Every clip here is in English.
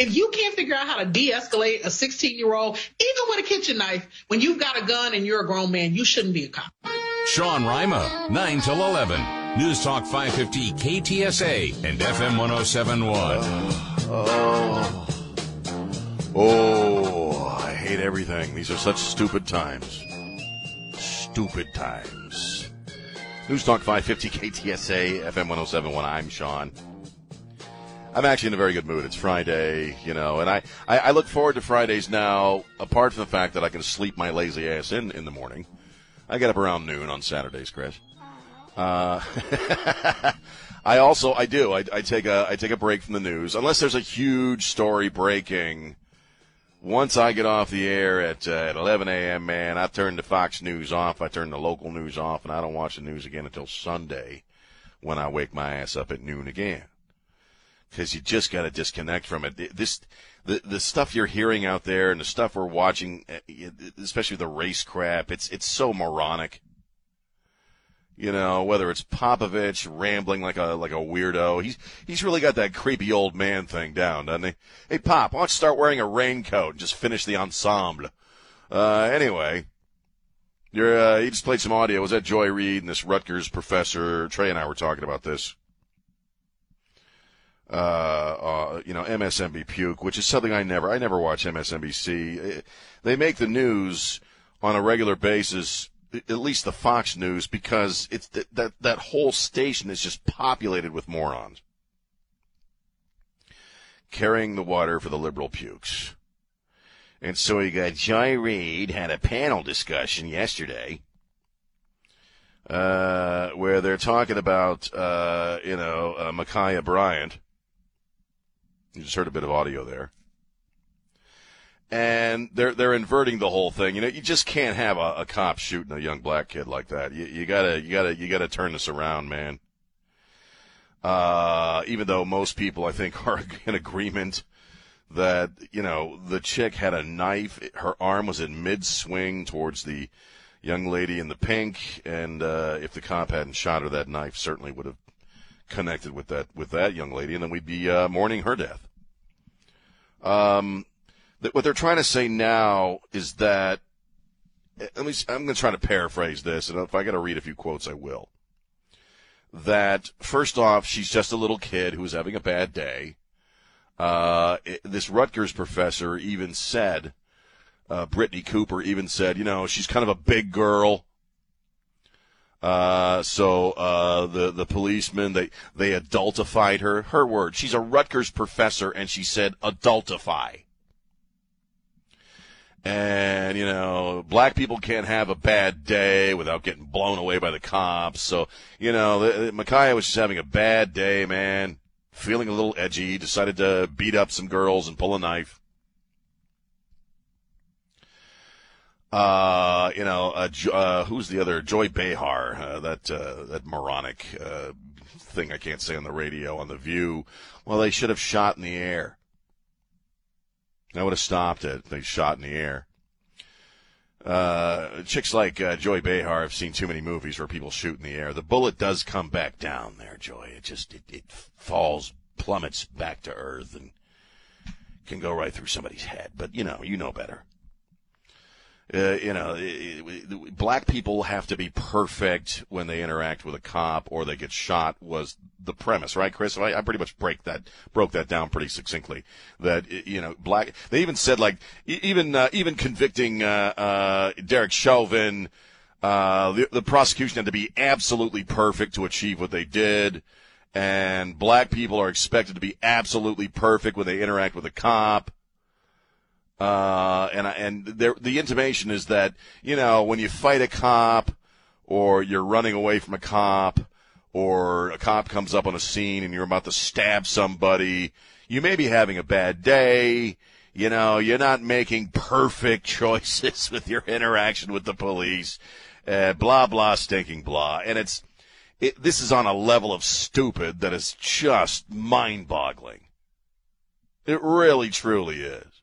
If you can't figure out how to de-escalate a 16 year old, even with a kitchen knife, when you've got a gun and you're a grown man, you shouldn't be a cop. Sean Rima, 9 till 11. News Talk 550 KTSA and FM 1071. Oh. Oh, I hate everything. These are such stupid times. Stupid times. News Talk 550 KTSA, FM 1071. I'm Sean. I'm actually in a very good mood. It's Friday, you know, and I, I, I, look forward to Fridays now, apart from the fact that I can sleep my lazy ass in in the morning. I get up around noon on Saturdays, Chris. Uh, I also, I do, I, I take a, I take a break from the news, unless there's a huge story breaking. Once I get off the air at, uh, at 11 a.m., man, I turn the Fox News off, I turn the local news off, and I don't watch the news again until Sunday when I wake my ass up at noon again because you just got to disconnect from it. This, the the stuff you're hearing out there and the stuff we're watching, eh, especially the race crap. It's it's so moronic. You know, whether it's Popovich rambling like a like a weirdo, he's he's really got that creepy old man thing down, doesn't he? Hey, Pop, why don't you start wearing a raincoat and just finish the ensemble? Uh, anyway, you're uh, he just played some audio. Was that Joy Reid and this Rutgers professor? Trey and I were talking about this uh, uh, you know, MSNBC puke, which is something I never, I never watch MSNBC. They make the news on a regular basis, at least the Fox News, because it's that, that, that whole station is just populated with morons. Carrying the water for the liberal pukes. And so you got Joy Reid had a panel discussion yesterday. Uh, where they're talking about, uh, you know, uh, Ma'Khia Bryant, you just heard a bit of audio there. And they're they're inverting the whole thing. You know, you just can't have a, a cop shooting a young black kid like that. You, you gotta you gotta you gotta turn this around, man. Uh, even though most people, I think, are in agreement that you know the chick had a knife. Her arm was in mid swing towards the young lady in the pink, and uh, if the cop hadn't shot her, that knife certainly would have connected with that with that young lady, and then we'd be uh, mourning her death. Um, that what they're trying to say now is that let me. I'm going to try to paraphrase this, and if I got to read a few quotes, I will. That first off, she's just a little kid who was having a bad day. Uh, it, this Rutgers professor even said, uh, Brittney Cooper even said, you know, she's kind of a big girl. Uh, so uh, the the policeman they they adultified her. Her word. She's a Rutgers professor, and she said adultify. And you know, black people can't have a bad day without getting blown away by the cops. So you know, Ma'Khia was just having a bad day, man. Feeling a little edgy, decided to beat up some girls and pull a knife. Uh, you know, uh, uh, who's the other? Joy Behar, uh, that uh, that moronic uh, thing I can't say on the radio on the View. Well, they should have shot in the air. I would have stopped it. They shot in the air. Uh, chicks like uh, Joy Behar have seen too many movies where people shoot in the air. The bullet does come back down there, Joy. It just it, it falls, plummets back to earth, and can go right through somebody's head. But you know, you know better. Uh, you know, black people have to be perfect when they interact with a cop or they get shot was the premise, right, Chris? I, I pretty much break that, broke that down pretty succinctly. That, you know, black, they even said like, even, uh, even convicting, uh, uh, Derek Chauvin, uh, the, the prosecution had to be absolutely perfect to achieve what they did. And black people are expected to be absolutely perfect when they interact with a cop uh, and and there, the intimation is that you know when you fight a cop or you're running away from a cop or a cop comes up on a scene and you're about to stab somebody, you may be having a bad day. You know, you're not making perfect choices with your interaction with the police. Uh, blah blah stinking blah, and it's it, this is on a level of stupid that is just mind-boggling. It really truly is.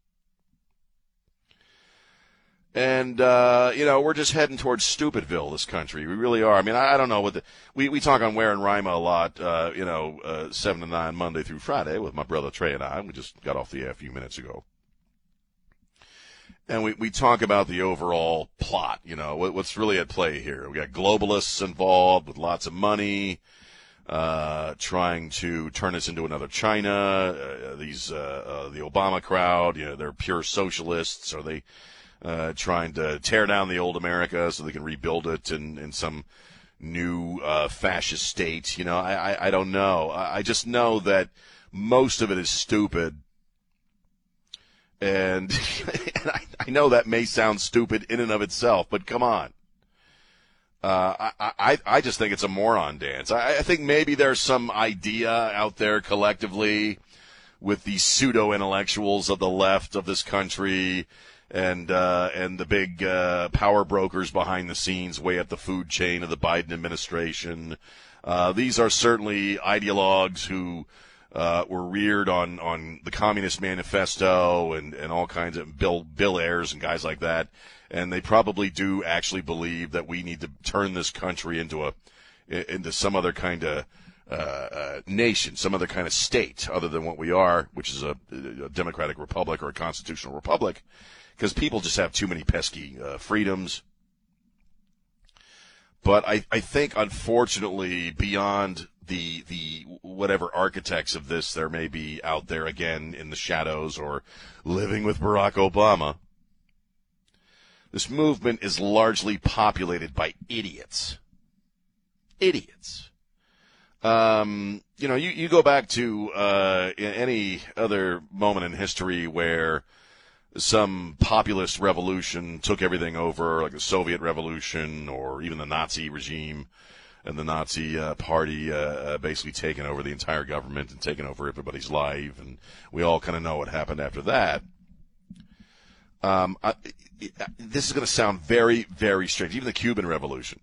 And, uh, you know, we're just heading towards Stupidville, this country. We really are. I mean, I, I don't know what the, we, we talk on Ware and Rima a lot, uh, you know, uh, 7 to 9 Monday through Friday with my brother Trey and I. We just got off the air a few minutes ago. And we, we talk about the overall plot, you know, what, what's really at play here. We got globalists involved with lots of money, uh, trying to turn us into another China. Uh, these, uh, uh, the Obama crowd, you know, they're pure socialists. Are they, uh, trying to tear down the old America so they can rebuild it in, in some new uh, fascist state. You know, I, I, I don't know. I, I just know that most of it is stupid. And, and I, I know that may sound stupid in and of itself, but come on. Uh, I, I, I just think it's a moron dance. I, I think maybe there's some idea out there collectively with the pseudo intellectuals of the left of this country and uh, and the big uh, power brokers behind the scenes, way up the food chain of the Biden administration. Uh, these are certainly ideologues who uh, were reared on on the Communist Manifesto and and all kinds of Bill Bill Ayers and guys like that, and they probably do actually believe that we need to turn this country into a into some other kind of uh, uh, nation, some other kind of state other than what we are, which is a, a democratic republic or a constitutional republic because people just have too many pesky uh, freedoms. But I, I think, unfortunately, beyond the the whatever architects of this there may be out there again in the shadows or living with Barack Obama, this movement is largely populated by idiots. Idiots. Um, you know, you, you go back to uh, any other moment in history where some populist revolution took everything over, like the Soviet Revolution or even the Nazi regime and the Nazi uh, party uh, uh, basically taking over the entire government and taking over everybody's life, and we all kind of know what happened after that. Um, I, this is going to sound very, very strange. Even the Cuban Revolution.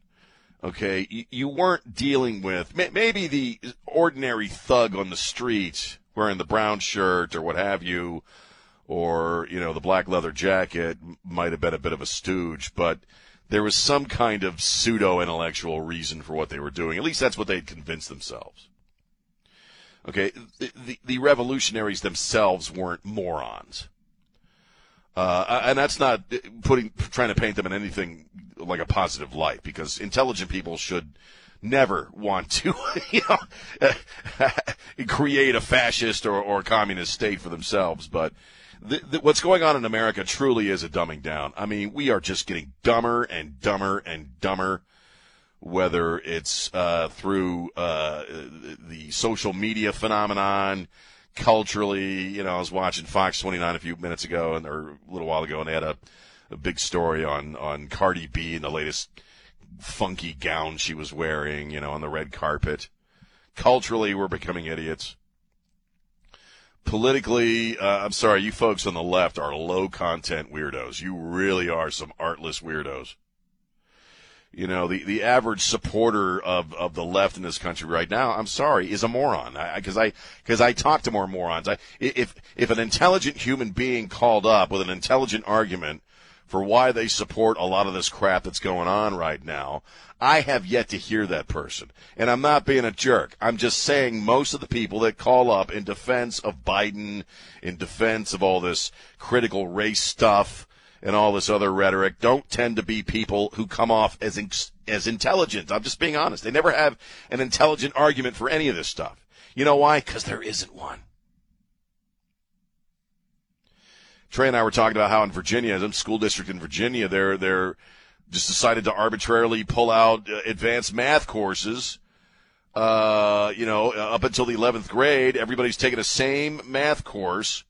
Okay, you, you weren't dealing with maybe the ordinary thug on the street wearing the brown shirt or what have you or you know the black leather jacket might have been a bit of a stooge, but there was some kind of pseudo intellectual reason for what they were doing. At least that's what they'd convinced themselves. Okay, the, the, the revolutionaries themselves weren't morons. Uh, and that's not putting trying to paint them in anything like a positive light because intelligent people should never want to, you know, create a fascist or, or communist state for themselves. But what's going on in America truly is a dumbing down. I mean, we are just getting dumber and dumber and dumber. Whether it's uh, through uh, the social media phenomenon, culturally, you know, I was watching Fox 29 a few minutes ago, and or a little while ago, and they had a, a big story on on Cardi B and the latest funky gown she was wearing, you know, on the red carpet. Culturally, we're becoming idiots politically, uh, I'm sorry, you folks on the left are low content weirdos. You really are some artless weirdos. You know, the, the average supporter of, of the left in this country right now, I'm sorry, is a moron. Because I, because I, I talk to more morons. I, if, if an intelligent human being called up with an intelligent argument for why they support a lot of this crap that's going on right now. I have yet to hear that person. And I'm not being a jerk. I'm just saying most of the people that call up in defense of Biden, in defense of all this critical race stuff, and all this other rhetoric don't tend to be people who come off as as intelligent. I'm just being honest. They never have an intelligent argument for any of this stuff. You know why? Because there isn't one. Trey and I were talking about how in Virginia, some school district in Virginia, they're they're just decided to arbitrarily pull out uh, advanced math courses. Uh, you know, up until the 11th grade, everybody's taking the same math course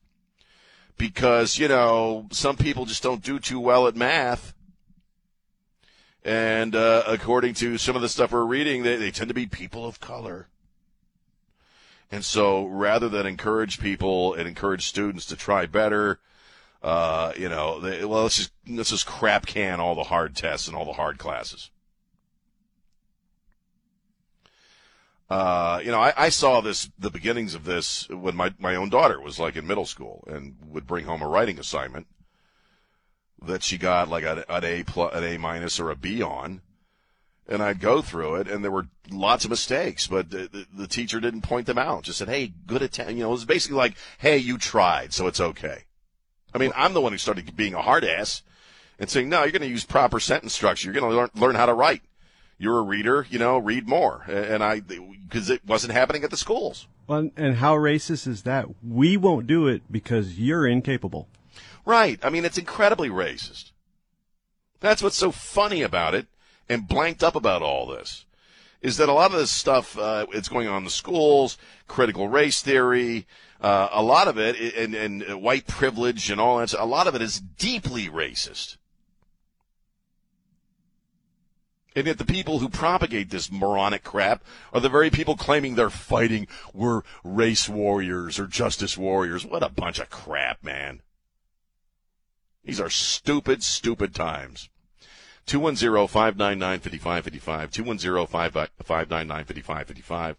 because, you know, some people just don't do too well at math. And uh, according to some of the stuff we're reading, they, they tend to be people of color. And so rather than encourage people and encourage students to try better, uh, you know, they, well, let's just let's just crap can all the hard tests and all the hard classes. Uh, you know, I, I saw this the beginnings of this when my my own daughter was like in middle school and would bring home a writing assignment. that she got like an, an A plus, an A minus or a B on, and I'd go through it, and there were lots of mistakes, but the, the, the teacher didn't point them out. Just said, "Hey, good attempt." You know, it was basically like, "Hey, you tried, so it's okay." I mean, I'm the one who started being a hard ass and saying, "No, you're going to use proper sentence structure. You're going to learn learn how to write. You're a reader, you know, read more." And I, because it wasn't happening at the schools. Well, and how racist is that? We won't do it because you're incapable. Right. I mean, it's incredibly racist. That's what's so funny about it and blanked up about all this is that a lot of this stuff uh, it's going on in the schools, critical race theory, uh, a lot of it, and, and white privilege and all that. A lot of it is deeply racist. And yet the people who propagate this moronic crap are the very people claiming they're fighting we're race warriors or justice warriors. What a bunch of crap, man. These are stupid, stupid times. 210-599-5555, 210-599-5555.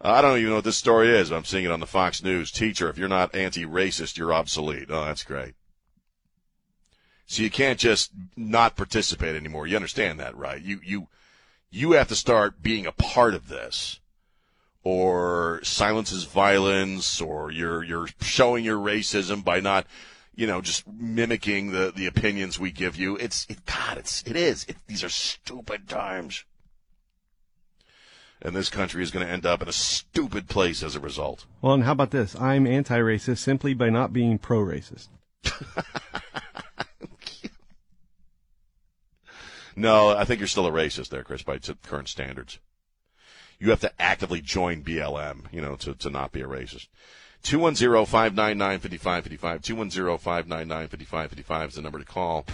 I don't even know what this story is. I'm seeing it on the Fox News. Teacher, if you're not anti-racist, you're obsolete. Oh, that's great. So you can't just not participate anymore. You understand that, right? You you you have to start being a part of this. Or silence is violence, or you're you're showing your racism by not, you know, just mimicking the, the opinions we give you. It's it, God, it's it is. It, these are stupid times. And this country is going to end up in a stupid place as a result. Well, and how about this? I'm anti-racist simply by not being pro-racist. No, I think you're still a racist there, Chris, by current standards. You have to actively join BLM, you know, to, to not be a racist. 210-599-5555. 210-599-5555 is the number to call.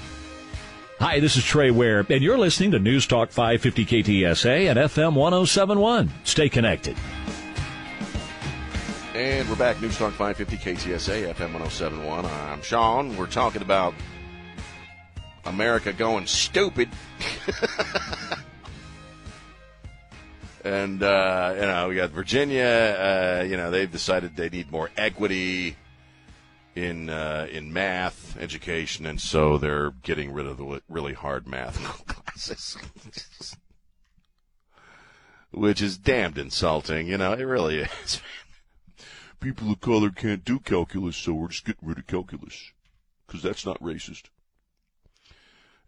Hi, this is Trey Ware, and you're listening to News Talk 550 KTSA and FM 1071. Stay connected. And we're back, News Talk 550 KTSA, FM 1071. I'm Sean. We're talking about America going stupid. and uh, you know, we got Virginia. Uh, you know, they've decided they need more equity in uh, in math education, and so they're getting rid of the really hard math classes, which is damned insulting. You know, it really is. People of color can't do calculus, so we're just getting rid of calculus because that's not racist.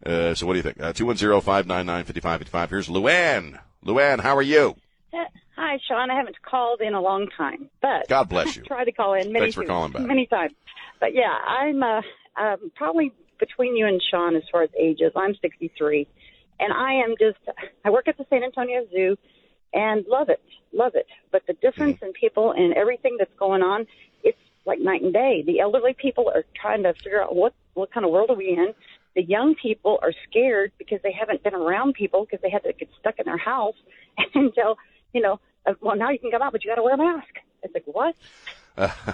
Uh, so what do you think? Uh, 210-599-5555. Here's Luann. Luann, how are you? Hi, Sean. I haven't called in a long time, but God bless you. I tried to call in many Thanks for calling back. many times. But yeah, I'm uh, um, probably between you and Sean as far as ages. I'm 63, and I am just. I work at the San Antonio Zoo, and love it, love it. But the difference Mm-hmm. in people and everything that's going on, it's like night and day. The elderly people are trying to figure out what what kind of world are we in. The young people are scared because they haven't been around people because they had to get stuck in their house until you know. uh, Well, now you can come out, but you got to wear a mask. It's like what?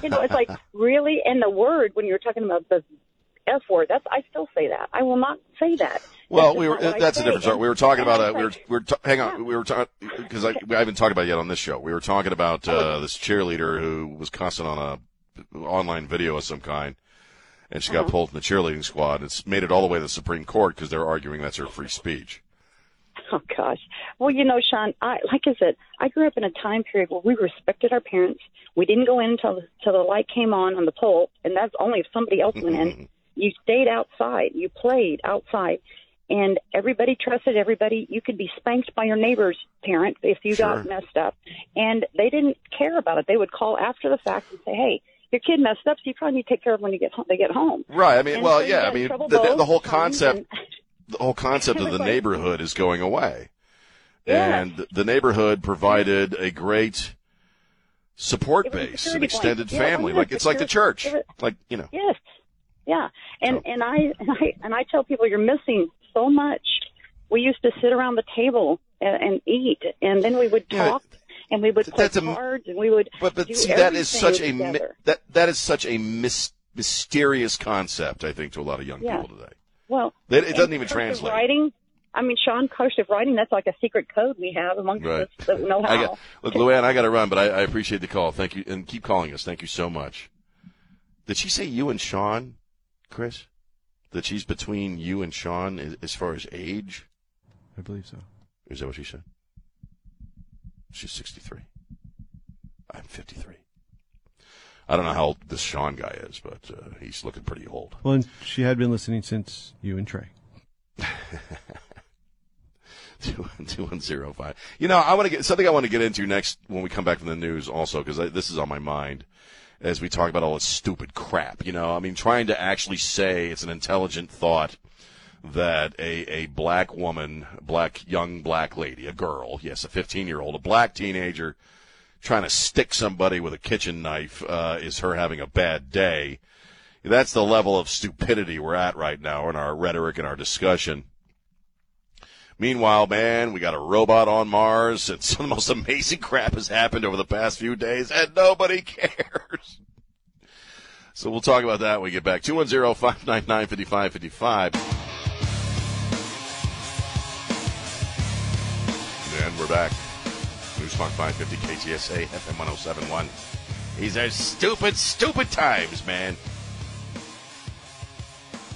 you know, it's like really. And the word when you're talking about the F word, that's I still say that. I will not say that. Well, That's we were. not what I That's a different story. We were talking about. Uh, we were we were Ta- hang on. We were talking because I, I haven't talked about it yet on this show. We were talking about uh, this cheerleader who was cussing on a online video of some kind, and she got Uh-huh. pulled from the cheerleading squad. It's made it all the way to the Supreme Court because they're arguing that's her free speech. Oh gosh. Well, you know, Sean, I like I said, I grew up in a time period where we respected our parents. We didn't go in until till the light came on on the pole, and that's only if somebody else went in. Mm-hmm. You stayed outside. You played outside. And everybody trusted everybody. You could be spanked by your neighbor's parent if you Sure. got messed up. And they didn't care about it. They would call after the fact and say, hey, your kid messed up, so you probably need to take care of when you get home, they get home. Right. I mean, And well, so yeah. I mean, the, the, the whole concept. and- the whole concept of the neighborhood is going away. Yeah. And the neighborhood provided a great support a base, an extended. Yeah, it family. a Like it's like the church. Like, you know. Yes. Yeah. And So- and I and I and I tell people you're missing so much. We used to sit around the table and, and eat, and then we would Yeah, talk, and we would play that's a- cards, and we would. But but see that is such a that that is such a mis- mysterious concept I think to a lot of young Yeah. people today. Well. It- it doesn't even translate. Writing. I mean, Sean, cursive writing. That's like a secret code we have amongst Right. us that know I how. got, look, Luann, I got to run, but I, I appreciate the call. Thank you, and keep calling us. Thank you so much. Did she say you and Sean, Chris? That she's between you and Sean as- as far as age? I believe so. Is that what she said? She's 63. I'm 53. I don't know how old this Sean guy is, but uh, he's looking pretty old. Well, and she had been listening since you and Trey. Two two one zero five. You know, I want to get something I want to get into next when we come back from the news, also because this is on my mind as we talk about all this stupid crap. You know, I mean, trying to actually say it's an intelligent thought that a a black woman, black young black lady, a girl, yes, a fifteen year old, a black teenager, trying to stick somebody with a kitchen knife uh, is her having a bad day. That's the level of stupidity we're at right now in our rhetoric and our discussion. Meanwhile, man, we got a robot on Mars, and some of the most amazing crap has happened over the past few days, and nobody cares. So we'll talk about that when we get back. 210 599 5555. And we're back. News Talk 550 KTSA FM 1071. These are stupid, stupid times, man.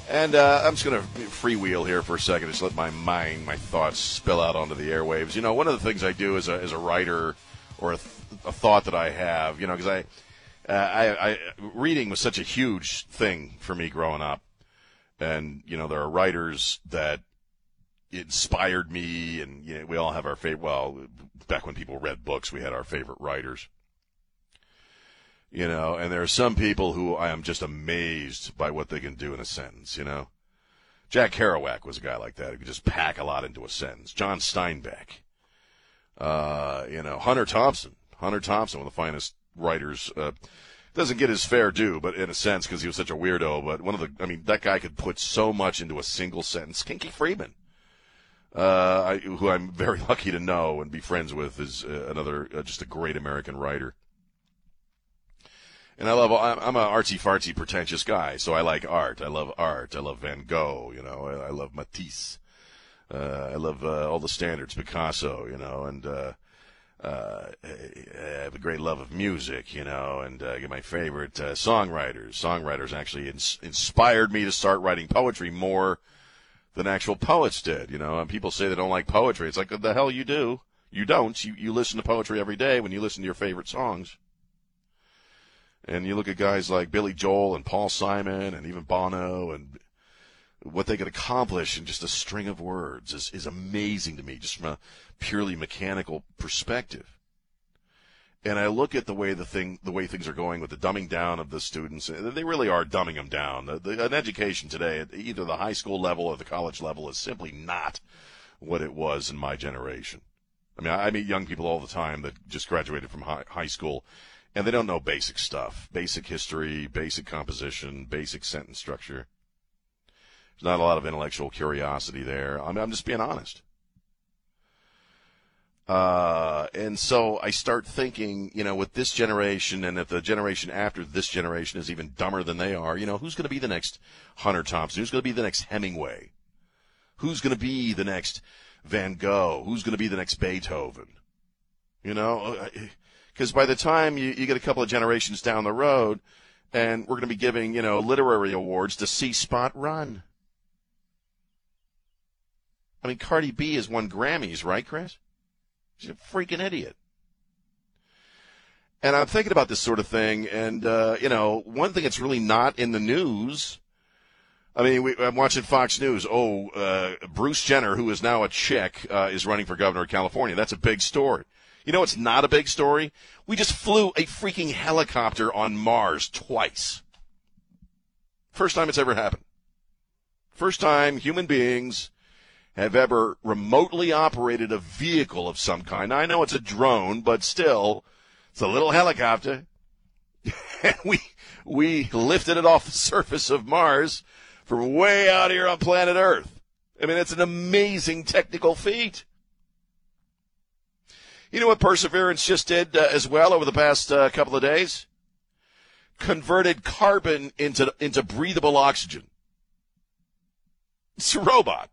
And uh, I'm just going to freewheel here for a second, just let my mind, my thoughts spill out onto the airwaves. You know, one of the things I do as a, as a writer or a, th- a thought that I have, you know, because I, uh, I, I, reading was such a huge thing for me growing up. And, you know, there are writers that inspired me, and you know, we all have our favorite, well, back when people read books, we had our favorite writers you know, and there are some people who I am just amazed by what they can do in a sentence, you know. Jack Kerouac was a guy like that who could just pack a lot into a sentence. John Steinbeck, uh, you know, Hunter Thompson. Hunter Thompson, one of the finest writers, uh, doesn't get his fair due, but in a sense, because he was such a weirdo. But one of the, I mean, that guy could put so much into a single sentence. Kinky Friedman, uh, I, who I'm very lucky to know and be friends with, is uh, another uh, just a great American writer. And I love, I'm an artsy fartsy pretentious guy, so I like art. I love art. I love Van Gogh, you know, I, I love Matisse. Uh, I love uh, all the standards, Picasso, you know, and uh, I have a great love of music, you know, and uh, my favorite uh, songwriters. Songwriters actually ins- inspired me to start writing poetry more than actual poets did, you know. And people say they don't like poetry. It's like the hell you do. You don't. You you listen to poetry every day when you listen to your favorite songs. And you look at guys like Billy Joel and Paul Simon and even Bono and what they could accomplish in just a string of words is, is amazing to me, just from a purely mechanical perspective. And I look at the way the thing, the way things are going with the dumbing down of the students. Uh, they really are dumbing them down. The, the, an education today, at either the high school level or the college level, is simply not what it was in my generation. I mean, I, I meet young people all the time that just graduated from high, high school and they don't know basic stuff, basic history, basic composition, basic sentence structure. There's not a lot of intellectual curiosity there. I mean, I'm just being honest. Uh, and so I start thinking, you know, with this generation and if the generation after this generation is even dumber than they are, you know, who's going to be the next Hunter Thompson? Who's going to be the next Hemingway? Who's going to be the next Van Gogh? Who's going to be the next Beethoven? You know, because by the time you, you get a couple of generations down the road, and we're going to be giving, you know, literary awards to See Spot Run. I mean, Cardi B has won Grammys, right, Chris? She's a freaking idiot. And I'm thinking about this sort of thing, and uh, you know, one thing that's really not in the news. I mean, we, I'm watching Fox News. Oh, uh, Bruce Jenner, who is now a chick, uh, is running for governor of California. That's a big story. You know it's not a big story? We just flew a freaking helicopter on Mars twice. First time it's ever happened. First time human beings have ever remotely operated a vehicle of some kind. I know it's a drone, but still, it's a little helicopter. and we, we lifted it off the surface of Mars from way out here on planet Earth. I mean, it's an amazing technical feat. You know what Perseverance just did uh, as well over the past uh, couple of days? Converted carbon into into breathable oxygen. It's a robot.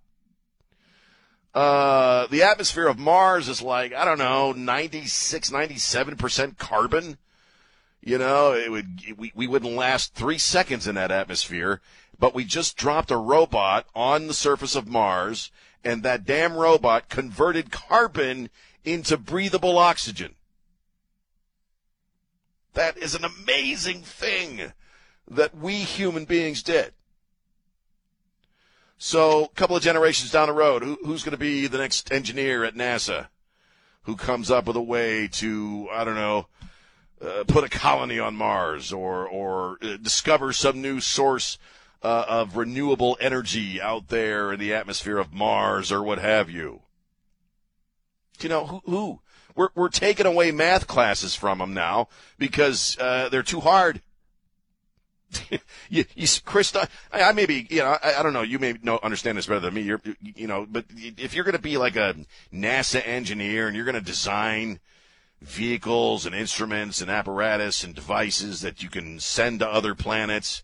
Uh, the atmosphere of Mars is like, I don't know, 96, 97% carbon. You know, it would, we, we wouldn't last three seconds in that atmosphere. but we just dropped a robot on the surface of Mars, and that damn robot converted carbon into breathable oxygen. That is an amazing thing that we human beings did. So, a couple of generations down the road, who, who's going to be the next engineer at NASA who comes up with a way to, I don't know, uh, put a colony on Mars or or uh, discover some new source uh, of renewable energy out there in the atmosphere of Mars or what have you? You know who? who? We're we're taking away math classes from them now because uh, they're too hard. you, you, I, I maybe, you know, I, I don't know. You may know, understand this better than me. You're, you know, but if you're going to be like a NASA engineer and you're going to design vehicles and instruments and apparatus and devices that you can send to other planets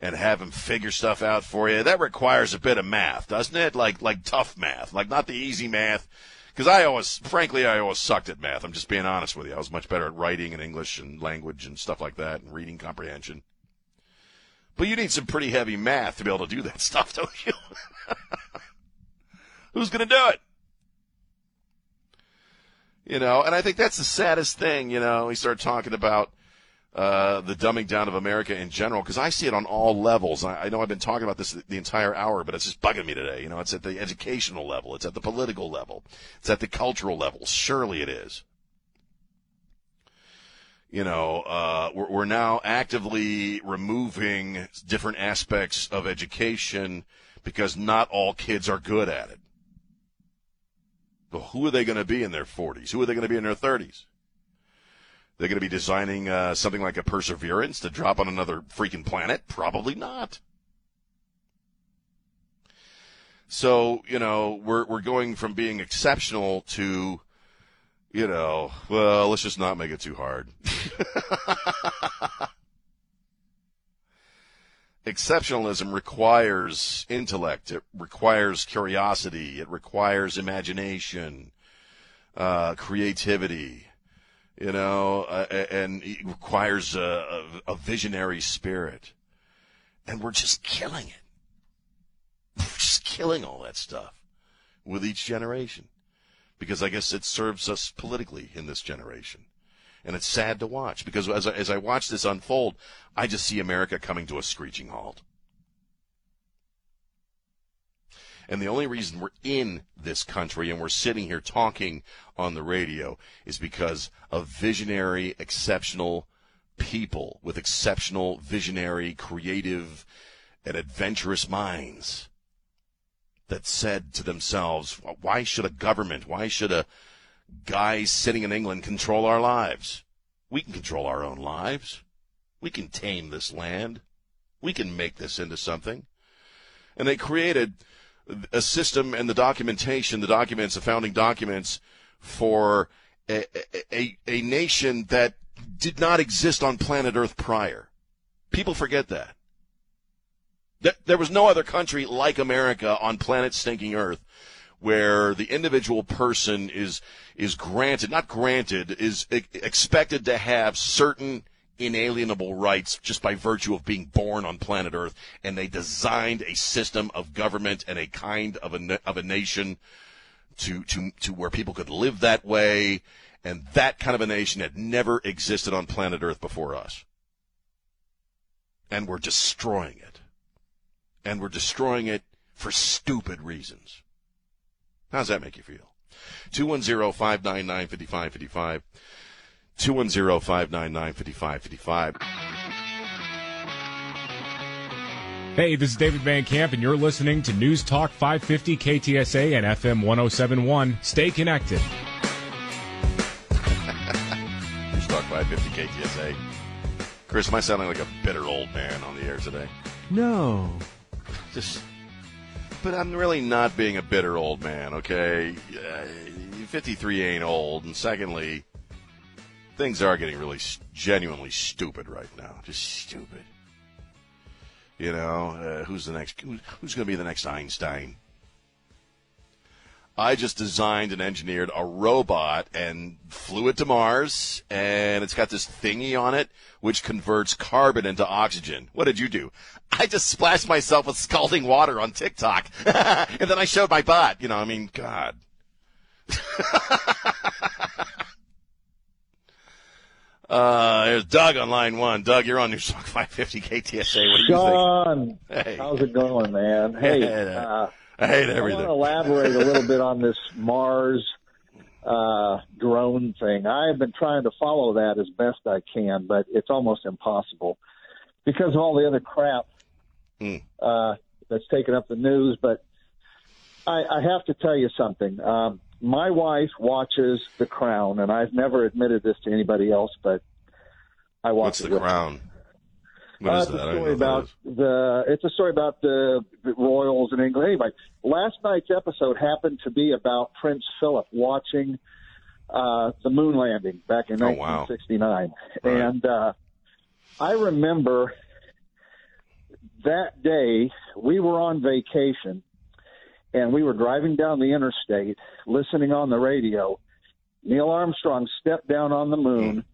and have them figure stuff out for you, that requires a bit of math, doesn't it? Like, like tough math, like not the easy math. Because I always, frankly, I always sucked at math. I'm just being honest with you. I was much better at writing and English and language and stuff like that and reading comprehension. But you need some pretty heavy math to be able to do that stuff, don't you? Who's going to do it? You know, and I think that's the saddest thing, you know, we start talking about uh, the dumbing down of America in general, because I see it on all levels. I, I know I've been talking about this the, the entire hour, but it's just bugging me today. You know, it's at the educational level, it's at the political level, it's at the cultural level. Surely it is you know, uh, we're, we're now actively removing different aspects of education because not all kids are good at it. But who are they going to be in their 40s? Who are they going to be in their 30s? They're going to be designing uh, something like a Perseverance to drop on another freaking planet? Probably not. So, you know, we're, we're going from being exceptional to you know, well, let's just not make it too hard. Exceptionalism requires intellect. It requires curiosity. It requires imagination, uh, creativity, you know, uh, and it requires a, a, a visionary spirit. And we're just killing it. We're just killing all that stuff with each generation because I guess it serves us politically in this generation. And it's sad to watch because as I, as I watch this unfold, I just see America coming to a screeching halt. And the only reason we're in this country and we're sitting here talking on the radio is because of visionary, exceptional people with exceptional, visionary, creative, and adventurous minds that said to themselves, why should a government, why should a guy sitting in England control our lives? We can control our own lives. We can tame this land. We can make this into something. And they created a system and the documentation, the documents, the founding documents for a, a, a nation that did not exist on planet Earth prior. People forget that. There was no other country like America on planet stinking Earth where the individual person is is granted, not granted, is expected to have certain inalienable rights just by virtue of being born on planet Earth, and they designed a system of government and a kind of a of a nation to to to where people could live that way, and that kind of a nation had never existed on planet Earth before us, and we're destroying it and we're destroying it for stupid reasons. How does that make you feel? 210-599-5555. 210-599-5555. Hey, this is David Van Camp, and you're listening to News Talk 550 KTSA and FM 1071. Stay connected. News Talk 550 KTSA. Chris, am I sounding like a bitter old man on the air today? No. Just, but I'm really not being a bitter old man. Okay, uh, 53 ain't old, and secondly, things are getting really genuinely stupid right now. Just stupid. You know, uh, who's the next? Who's going to be the next Einstein? I just designed and engineered a robot and flew it to Mars, and it's got this thingy on it which converts carbon into oxygen. What did you do? I just splashed myself with scalding water on TikTok, and then I showed my butt. You know, I mean, God. uh, there's Doug on line one. Doug, you're on News Talk 550 KTSA. What do you Sean, think? Hey. how's it going, man? Hey, uh, I hate everything. I want to elaborate a little bit on this Mars uh, drone thing. I have been trying to follow that as best I can, but it's almost impossible because of all the other crap Hmm. uh, that's taken up the news. But I, I have to tell you something. Um, my wife watches The Crown, and I've never admitted this to anybody else, but I watch What's the Crown? her. What Uh, is it's that? a I don't story about the. It's a story about the, the royals in England. Anyway, last night's episode happened to be about Prince Philip watching uh, the moon landing back in Oh, wow. 1969, Right. and uh, I remember that day we were on vacation and we were driving down the interstate, listening on the radio. Neil Armstrong stepped down on the moon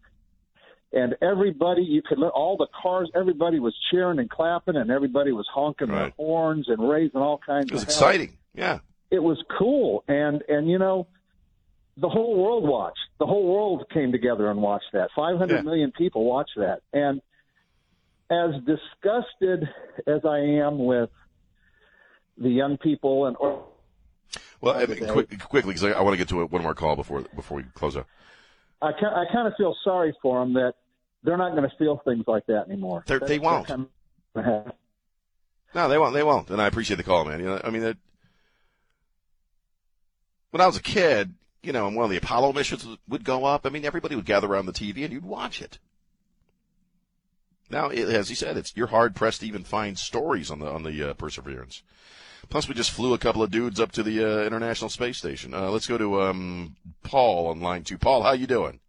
and everybody you could let all the cars everybody was cheering and clapping and everybody was honking their horns and raising all kinds of things. It was of hell. exciting. Yeah. it was cool and and you know the whole world watched the whole world came together and watched that Five hundred Yeah. million people watched that and as disgusted as i am with the young people and or Well, I mean, quick, quickly, because I, I want to get to a, one more call before before we close up. I, I kind of feel sorry for them that they're not going to feel things like that anymore. They're- they won't. kind No, they won't. They won't. And I appreciate the call, man. You know, I mean, when I was a kid, you know, and one of the Apollo missions would go up, I mean, everybody would gather around the TV and you'd watch it. Now, it, as he said, it's you're hard pressed to even find stories on the on the uh, Perseverance. Plus, we just flew a couple of dudes up to the uh, International Space Station. Uh, let's go to um, Paul on line two. Paul, how you doing?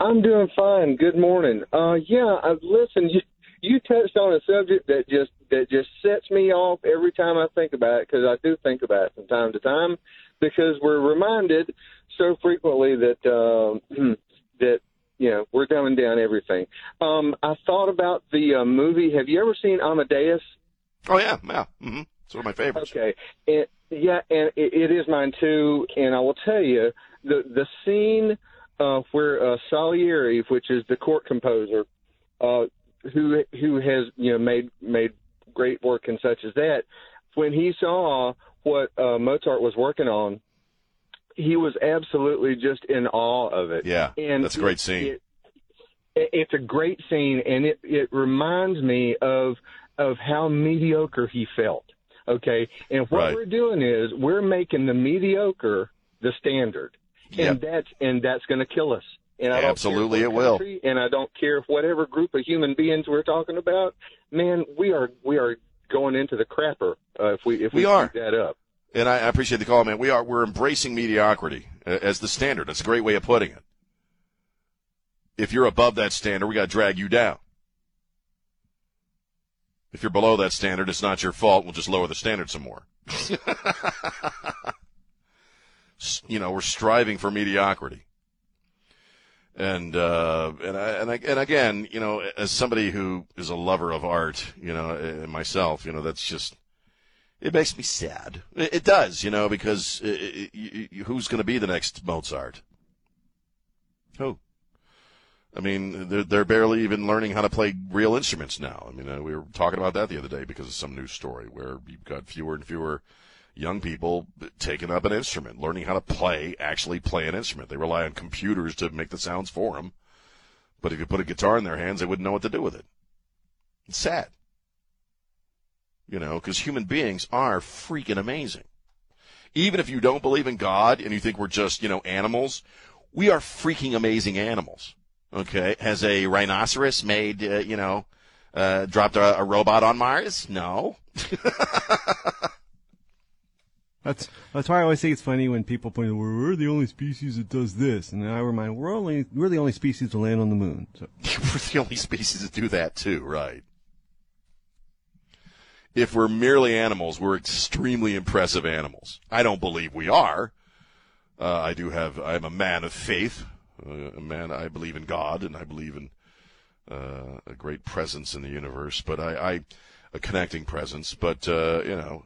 I'm doing fine. Good morning. Uh, yeah, I've listened. You, you touched on a subject that just that just sets me off every time I think about it because I do think about it from time to time because we're reminded so frequently that um, that you know we're dumbing down everything. Um, I thought about the uh, movie. Have you ever seen Amadeus? Oh yeah, yeah. Mm-hmm. It's one of my favorites. Okay. And, yeah, and it, it is mine too. And I will tell you the the scene uh, where uh, Salieri, which is the court composer, uh, who who has you know made made great work and such as that, when he saw what uh, Mozart was working on, he was absolutely just in awe of it. Yeah, and that's a great scene. it- it- it's a great scene, and it it reminds me of of how mediocre he felt. Okay, and what Right. we're doing is we're making the mediocre the standard, Yep. and that's and that's going to kill us. And I Absolutely it what will. And I don't care if whatever group of human beings we're talking about. Man, we are we are going into the crapper uh, if we if we, We are. that up. And I I appreciate the call, man. We are we're embracing mediocrity uh, as the standard. That's a great way of putting it. If you're above that standard, we got to drag you down. If you're below that standard, it's not your fault. We'll just lower the standard some more. You know, we're striving for mediocrity. And uh, and I, and I, and again, you know, as somebody who is a lover of art, you know, myself, you know, that's just it makes me sad. It, does, you know, because it, it, you- who's going to be the next Mozart? Who? I mean, they're, they're barely even learning how to play real instruments now. I mean, uh, we were talking about that the other day because of some news story where you've got fewer and fewer young people taking up an instrument, learning how to play, actually play an instrument. They rely on computers to make the sounds for them. But if you put a guitar in their hands, they wouldn't know what to do with it. It's sad. You know, because human beings are freaking amazing. Even if you don't believe in God and you think we're just, you know, animals, we are freaking amazing animals. Okay. Has a rhinoceros made, uh, you know, uh, dropped a, a robot on Mars? No. That's that's why I always think it's funny when people point, "Well, we're the only species that does this," and I remind, we're only we're the only species to land on the moon. So We're the only species to do that too, right? if we're merely animals, we're extremely impressive animals. I don't believe we are. Uh, I do have. I'm a man of faith. Uh, a man. I believe in God, and I believe in uh, a great presence in the universe. But I, I a connecting presence. But uh, you know,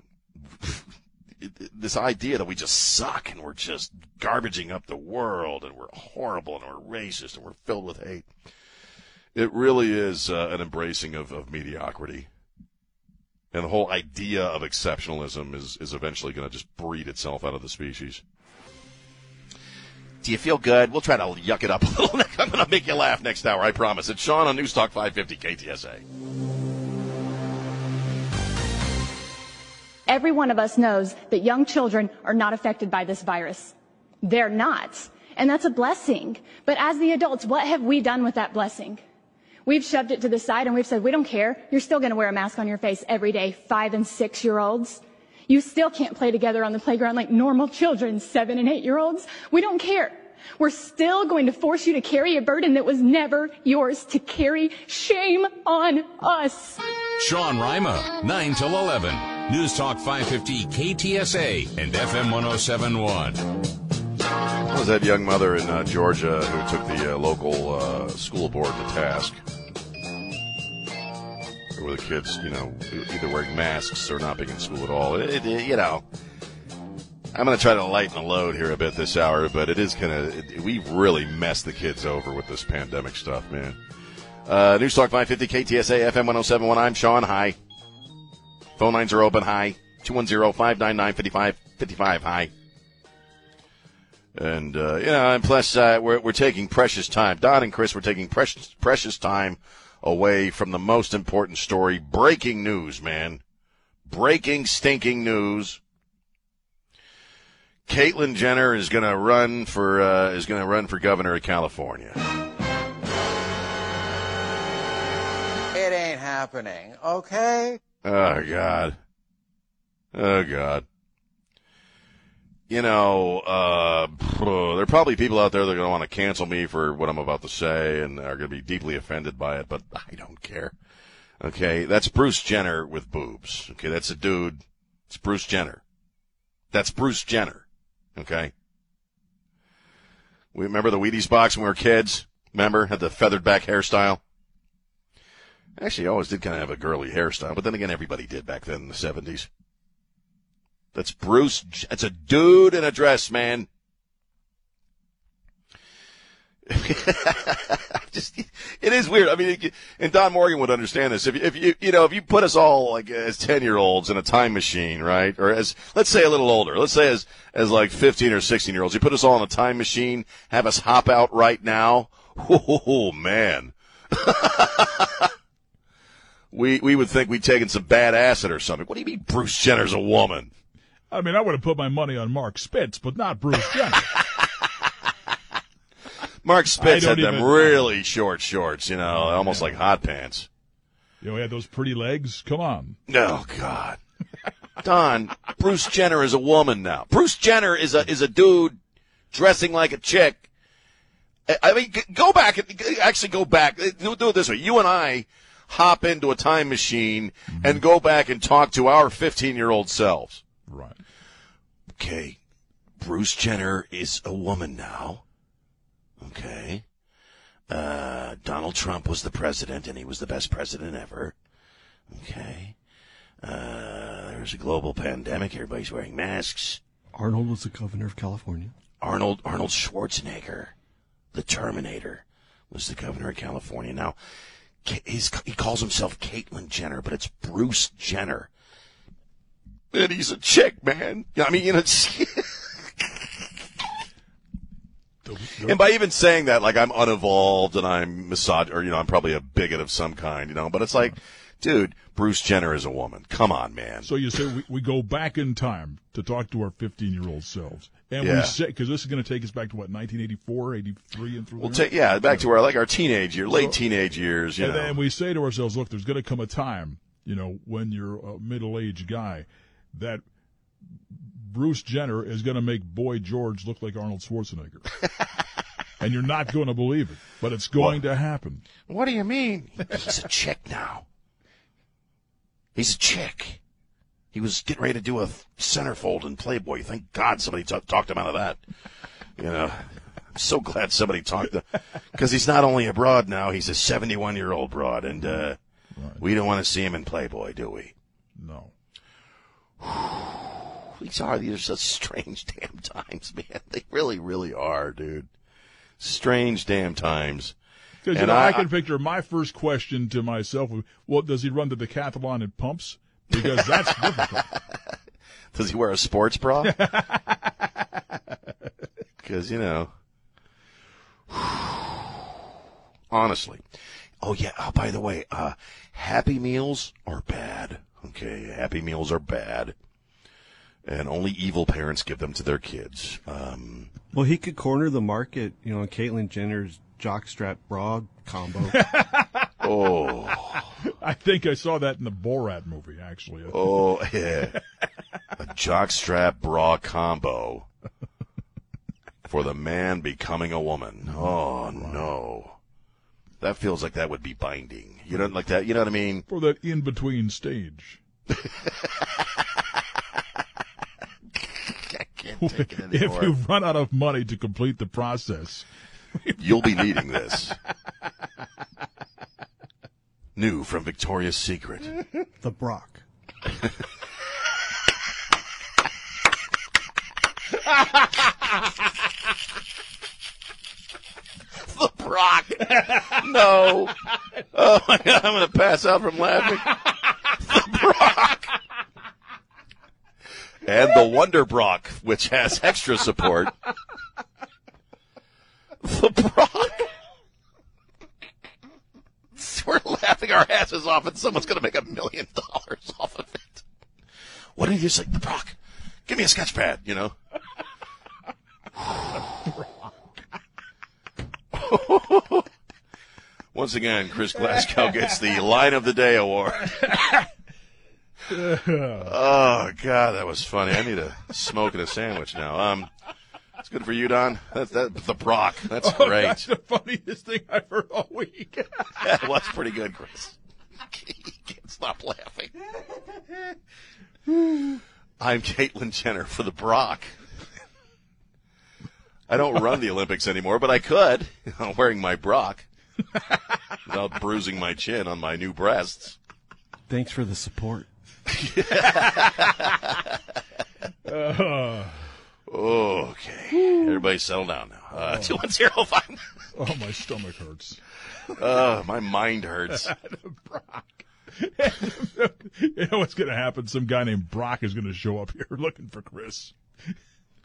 this idea that we just suck and we're just garbaging up the world and we're horrible and we're racist and we're filled with hate. It really is uh, an embracing of, of mediocrity. And the whole idea of exceptionalism is, is eventually going to just breed itself out of the species. Do you feel good? We'll try to yuck it up a little. I'm going to make you laugh next hour, I promise. It's Sean on News Talk 550 KTSA. Every one of us knows that young children are not affected by this virus. They're not. And that's a blessing. But as the adults, what have we done with that blessing? We've shoved it to the side and we've said, we don't care. You're still going to wear a mask on your face every day, five and six year olds. You still can't play together on the playground like normal children, seven and eight year olds. We don't care. We're still going to force you to carry a burden that was never yours to carry. Shame on us. Sean Rima, 9 till 11. News Talk 550 KTSA and FM 1071. That was that young mother in uh, Georgia who took the uh, local uh, school board to task. Where the kids, you know, either wearing masks or not being in school at all. It, it, you know, I'm going to try to lighten the load here a bit this hour, but it is kind of, we've really messed the kids over with this pandemic stuff, man. Uh, News Talk 550 KTSA FM 1071. I'm Sean. Hi. Phone lines are open. Hi. 210 599 5555. Hi. And, uh, you know, and plus, uh, we're, we're taking precious time. Don and Chris, we're taking precious, precious time away from the most important story. Breaking news, man. Breaking stinking news. Caitlyn Jenner is going to run for, uh, is going to run for governor of California. It ain't happening, okay? Oh, God. Oh, God you know, uh, there are probably people out there that are going to want to cancel me for what I'm about to say and are going to be deeply offended by it, but I don't care. Okay, that's Bruce Jenner with boobs. Okay, that's a dude. It's Bruce Jenner. That's Bruce Jenner. Okay. We remember the Wheaties box when we were kids. Remember had the feathered back hairstyle. Actually, I always did kind of have a girly hairstyle, but then again, everybody did back then in the seventies. That's Bruce. It's a dude in a dress, man. Just, it is weird. I mean, and Don Morgan would understand this. If, if you, you know, if you put us all like as 10 year olds in a time machine, right? Or as, let's say a little older, let's say as, as like 15 or 16 year olds, you put us all in a time machine, have us hop out right now. Oh, man. we, we would think we'd taken some bad acid or something. What do you mean Bruce Jenner's a woman? I mean, I would have put my money on Mark Spitz, but not Bruce Jenner. Mark Spitz had them really short shorts, you know, almost yeah. like hot pants. You know, he had those pretty legs. Come on. Oh God, Don. Bruce Jenner is a woman now. Bruce Jenner is a is a dude dressing like a chick. I mean, go back. Actually, go back. Do, do it this way. You and I hop into a time machine mm-hmm. and go back and talk to our 15 year old selves. Right. Okay. Bruce Jenner is a woman now. Okay. Uh, Donald Trump was the president and he was the best president ever. Okay. Uh, there's a global pandemic. Everybody's wearing masks. Arnold was the governor of California. Arnold, Arnold Schwarzenegger, the Terminator, was the governor of California. Now, he's, he calls himself Caitlyn Jenner, but it's Bruce Jenner and he's a chick, man. I mean, you know. and by even saying that, like I'm unevolved and I'm misog, or you know, I'm probably a bigot of some kind, you know. But it's like, dude, Bruce Jenner is a woman. Come on, man. So you say we, we go back in time to talk to our 15 year old selves, and Yeah. we say because this is going to take us back to what 1984, 83, and through. We'll there? take yeah, back to our like our teenage year, late So- teenage years, you and know. then we say to ourselves, look, there's going to come a time, you know, when you're a middle aged guy, that Bruce Jenner is going to make Boy George look like Arnold Schwarzenegger. and you're not going to believe it, but it's going to happen. What do you mean? He's a chick now. He's a chick. He was getting ready to do a centerfold in Playboy. Thank God somebody t- talked him out of that. You know, I'm so glad somebody talked to, because he's not only a broad now, he's a 71 year old broad, and uh, we don't want to see him in Playboy, do we? No. These are these are such strange damn times, man. They really, really are, dude. Strange damn times. Because you And know, I, I- can picture my first question to myself: "Well, does he run the decathlon in pumps?" Because that's difficult. Does he wear a sports bra? Because you know, honestly. Oh yeah. Oh, by the way, uh, Happy Meals are bad. Okay, Happy Meals are bad, and only evil parents give them to their kids. Um, Well, he could corner the market, you know, on Caitlyn Jenner's jockstrap bra combo. oh, I think I saw that in the Borat movie, actually. oh yeah, a jockstrap bra combo for the man becoming a woman. Oh no. That feels like that would be binding. You don't like that? You know what I mean? for that in between stage. I can't take it If you run out of money to complete the process, You'll be needing this. New from Victoria's Secret. the Brock. the Brock. No. Oh my god, I'm gonna pass out from laughing. The Brock. And the Wonder Brock, which has extra support. The Brock. We're laughing our asses off, and someone's gonna make a million dollars off of it. What did you say? The Brock. Give me a sketch pad, you know. Once again, Chris Glasgow gets the Line of the Day award. oh God, that was funny. I need a smoke and a sandwich now. Um, it's good for you, Don. That's that the Brock. That's Oh, great. that's the funniest thing I've heard all week. that was pretty good, Chris. Can't stop laughing. I'm Caitlyn Jenner for the Brock. I don't run the Olympics anymore, but I could. I'm wearing my Brock without bruising my chin on my new breasts. Thanks for the support. Uh, Okay. Everybody settle down now. Uh, 2105. oh, my stomach hurts. Uh, my mind hurts. Brock. You know what's going to happen? Some guy named Brock is going to show up here looking for Chris.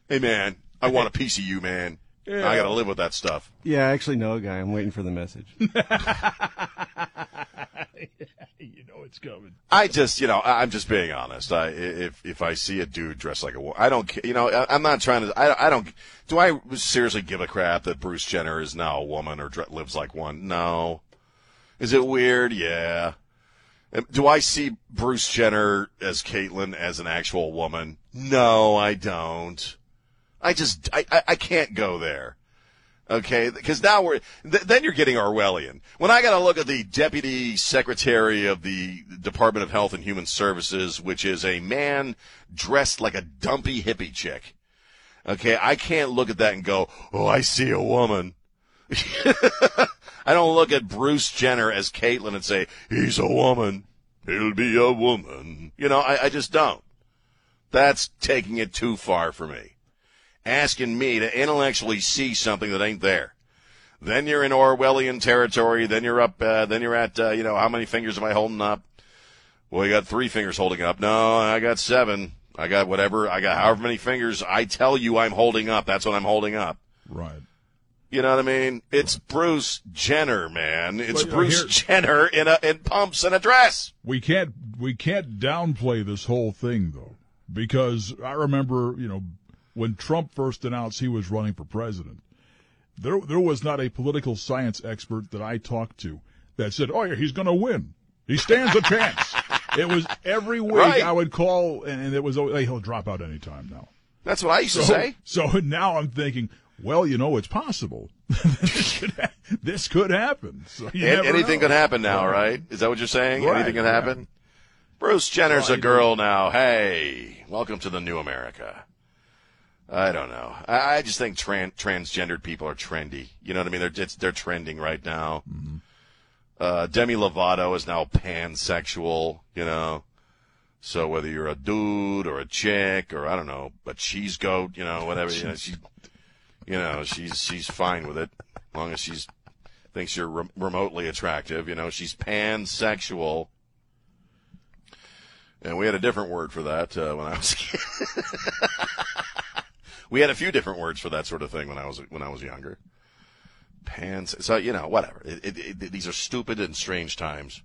Hey, man, I want a piece of you, man. Yeah. I got to live with that stuff. Yeah, I actually know a guy. I'm waiting for the message. you know it's coming. I just, you know, I- I'm just being honest. I, if if I see a dude dressed like a woman, I don't, ca- you know, I- I'm not trying to. I, I don't. Do I seriously give a crap that Bruce Jenner is now a woman or dre- lives like one? No. Is it weird? Yeah. Um, Do I see Bruce Jenner as Caitlyn as an actual woman? No, I don't. I just, I, I, I can't go there. Okay, because now we're th- then you're getting Orwellian. When I got to look at the deputy secretary of the Department of Health and Human Services, which is a man dressed like a dumpy hippie chick. Okay, I can't look at that and go, "Oh, I see a woman." I don't look at Bruce Jenner as Caitlyn and say, "He's a woman. He'll be a woman." You know, I, I just don't. That's taking it too far for me asking me to intellectually see something that ain't there. Then you're in Orwellian territory. Then you're up. Uh, then you're at. Uh, you know, how many fingers am I holding up? Well, you got three fingers holding up. No, I got seven. I got whatever. I got however many fingers I tell you I'm holding up. That's what I'm holding up. Right. You know what I mean? It's Bruce Jenner, man. It's Well, you know, Bruce here- Jenner in a in pumps and a dress. We can't we can't downplay this whole thing though, because I remember you know when Trump first announced he was running for president, there there was not a political science expert that I talked to that said, "Oh yeah, he's going to win. He stands a chance." It was every week Right. I would call, and, it was always, hey, he'll drop out anytime now. That's what I used So, to say. so now I'm thinking, well, you know, it's possible. this, could ha- this could happen. So An- anything know. could happen now, right? Is that what you're saying? Right, anything could yeah. happen. Bruce Jenner's a girl now. Hey, welcome to the new America. I don't know. I, I just think tran- transgendered people are trendy. You know what I mean? They're it's, they're trending right now. Uh, Demi Lovato is now pansexual. You know, so whether you're a dude or a chick or I don't know, a cheese goat, you know, whatever, you know, she, you know, she's she's fine with it, as long as she's thinks you're rem- remotely attractive. You know, she's pansexual. And we had a different word for that uh, when I was. a kid. We had a few different words for that sort of thing when I was when I was younger. Pans. So you know, whatever. It, it, it, these are stupid and strange times.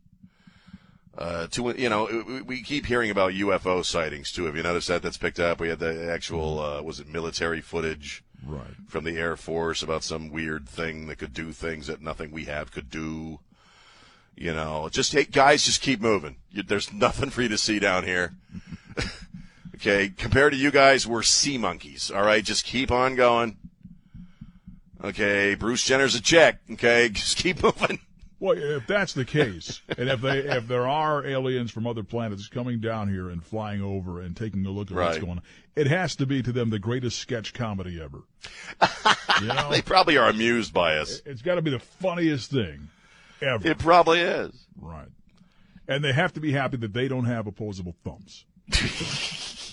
Uh, to you know, we- we keep hearing about UFO sightings too. Have you noticed that? That's picked up. We had the actual uh, was it military footage Right. from the Air Force about some weird thing that could do things that nothing we have could do. You know, just hey, guys, just keep moving. You, there's nothing for you to see down here. okay, compared to you guys, we're sea monkeys. All right, just keep on going. Okay, Bruce Jenner's a check. Okay, just keep moving. Well, if that's the case, and if they if there are aliens from other planets coming down here and flying over and taking a look at what's going on, it has to be to them the greatest sketch comedy ever. You know, They probably are amused by us. it's got to be the funniest thing ever. It probably is. right. And they have to be happy that they don't have opposable thumbs.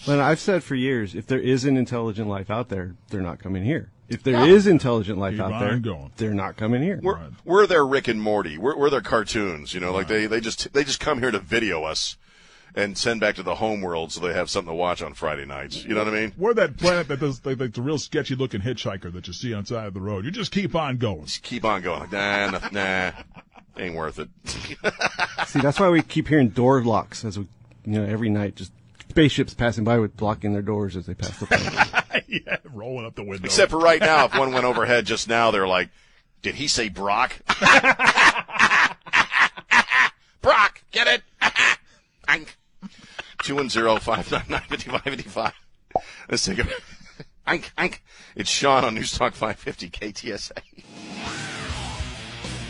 But I've said for years, if there is an intelligent life out there, they're not coming here. If there is intelligent life Keep out on there, going. they're not coming here. We're we're their Rick and Morty. We're we're their cartoons. You know, like they they just they just come here to video us and send back to the home world so they have something to watch on Friday nights. You know what I mean? We're that planet that does like, like the real sketchy looking hitchhiker that you see on the side of the road. You just keep on going. Keep on going. Nah, nah, nah ain't worth it. See, that's why we keep hearing door locks as we, you know, every night, just spaceships passing by with blocking their doors as they pass the plane. yeah, rolling up the window. Except for right now, if one went overhead just now, they're like, "Did he say Brock?" Brock, get it? Ank. Two one zero five nine nine fifty five fifty five. Let's take a. Ank, ank. It's Sean on News Talk 550 KTSA.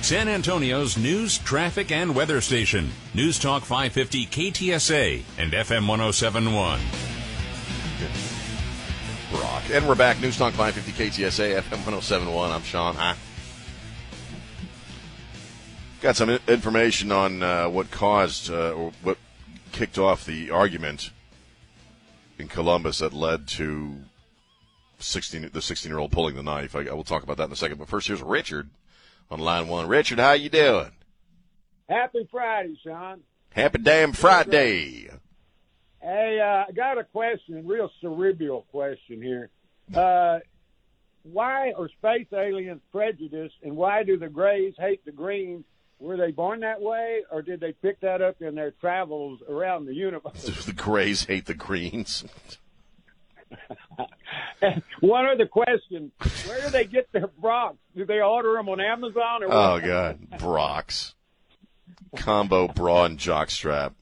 San Antonio's news, traffic, and weather station. News Talk 550 KTSA and FM 1071. Brock. And we're back. News Talk 550 KTSA, FM 1071. I'm Sean. Hi. Got some information on uh, what caused uh, or what kicked off the argument in Columbus that led to 16, the 16 year old pulling the knife. I, I will talk about that in a second. But first, here's Richard on line one. Richard, how you doing? Happy Friday, Sean. Happy damn Friday. Hey, uh, I got a question, real cerebral question here. Uh, why are space aliens prejudiced, and why do the Greys hate the Greens? Were they born that way, or did they pick that up in their travels around the universe? The Grays hate the Greens. One other question: Where do they get their Brocks? Do they order them on Amazon or? Oh God, Brock's combo bra and jockstrap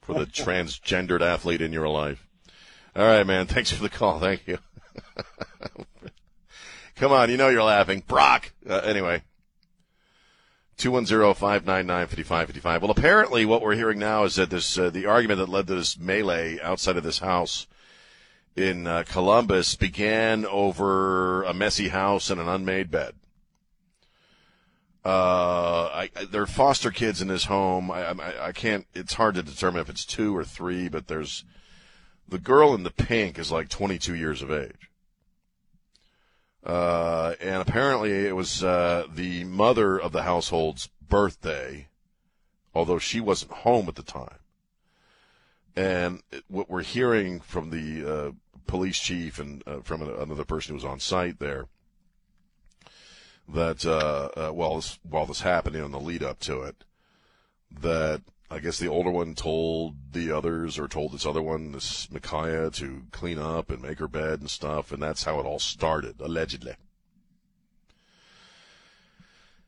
for the transgendered athlete in your life. All right, man. Thanks for the call. Thank you. Come on, you know you're laughing, Brock. Uh, anyway, two one zero five nine nine fifty five fifty five. Well, apparently, what we're hearing now is that this uh, the argument that led to this melee outside of this house in uh, Columbus began over a messy house and an unmade bed. Uh, I, I, there are foster kids in his home. I, I, I can't. It's hard to determine if it's two or three, but there's the girl in the pink is like 22 years of age. Uh, and apparently it was uh, the mother of the household's birthday, although she wasn't home at the time. And what we're hearing from the uh, police chief and uh, from an- another person who was on site there that uh, uh, while this while this happening on the lead up to it, that I guess the older one told the others or told this other one, this Ma'Khia, to clean up and make her bed and stuff, and that's how it all started, allegedly.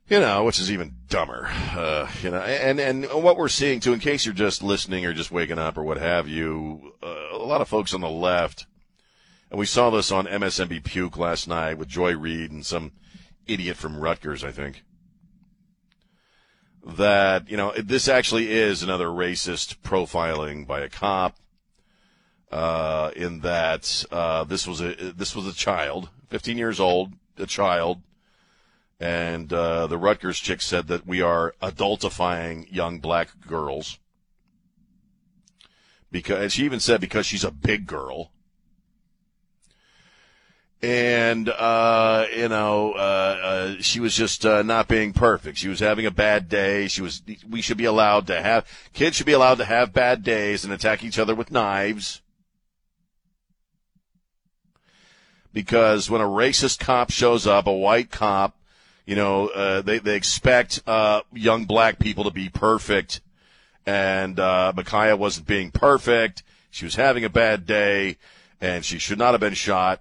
You know, which is even dumber. Uh, you know, and and what we're seeing too, in case you're just listening or just waking up or what have you, uh, a lot of folks on the left, and we saw this on MSNB Puke last night with Joy Reid and some idiot from Rutgers, I think. that you know this actually is another racist profiling by a cop. Uh, in that uh, this was a this was a child, 15 years old, a child, and uh, the Rutgers chick said that we are adultifying young black girls. Because and she even said because she's a big girl. And uh, you know, uh, uh, she was just uh, not being perfect. She was having a bad day. She was. We should be allowed to have kids should be allowed to have bad days and attack each other with knives. Because when a racist cop shows up, a white cop, you know, uh, they they expect uh, young black people to be perfect, and uh, Ma'Khia wasn't being perfect. She was having a bad day, and she should not have been shot.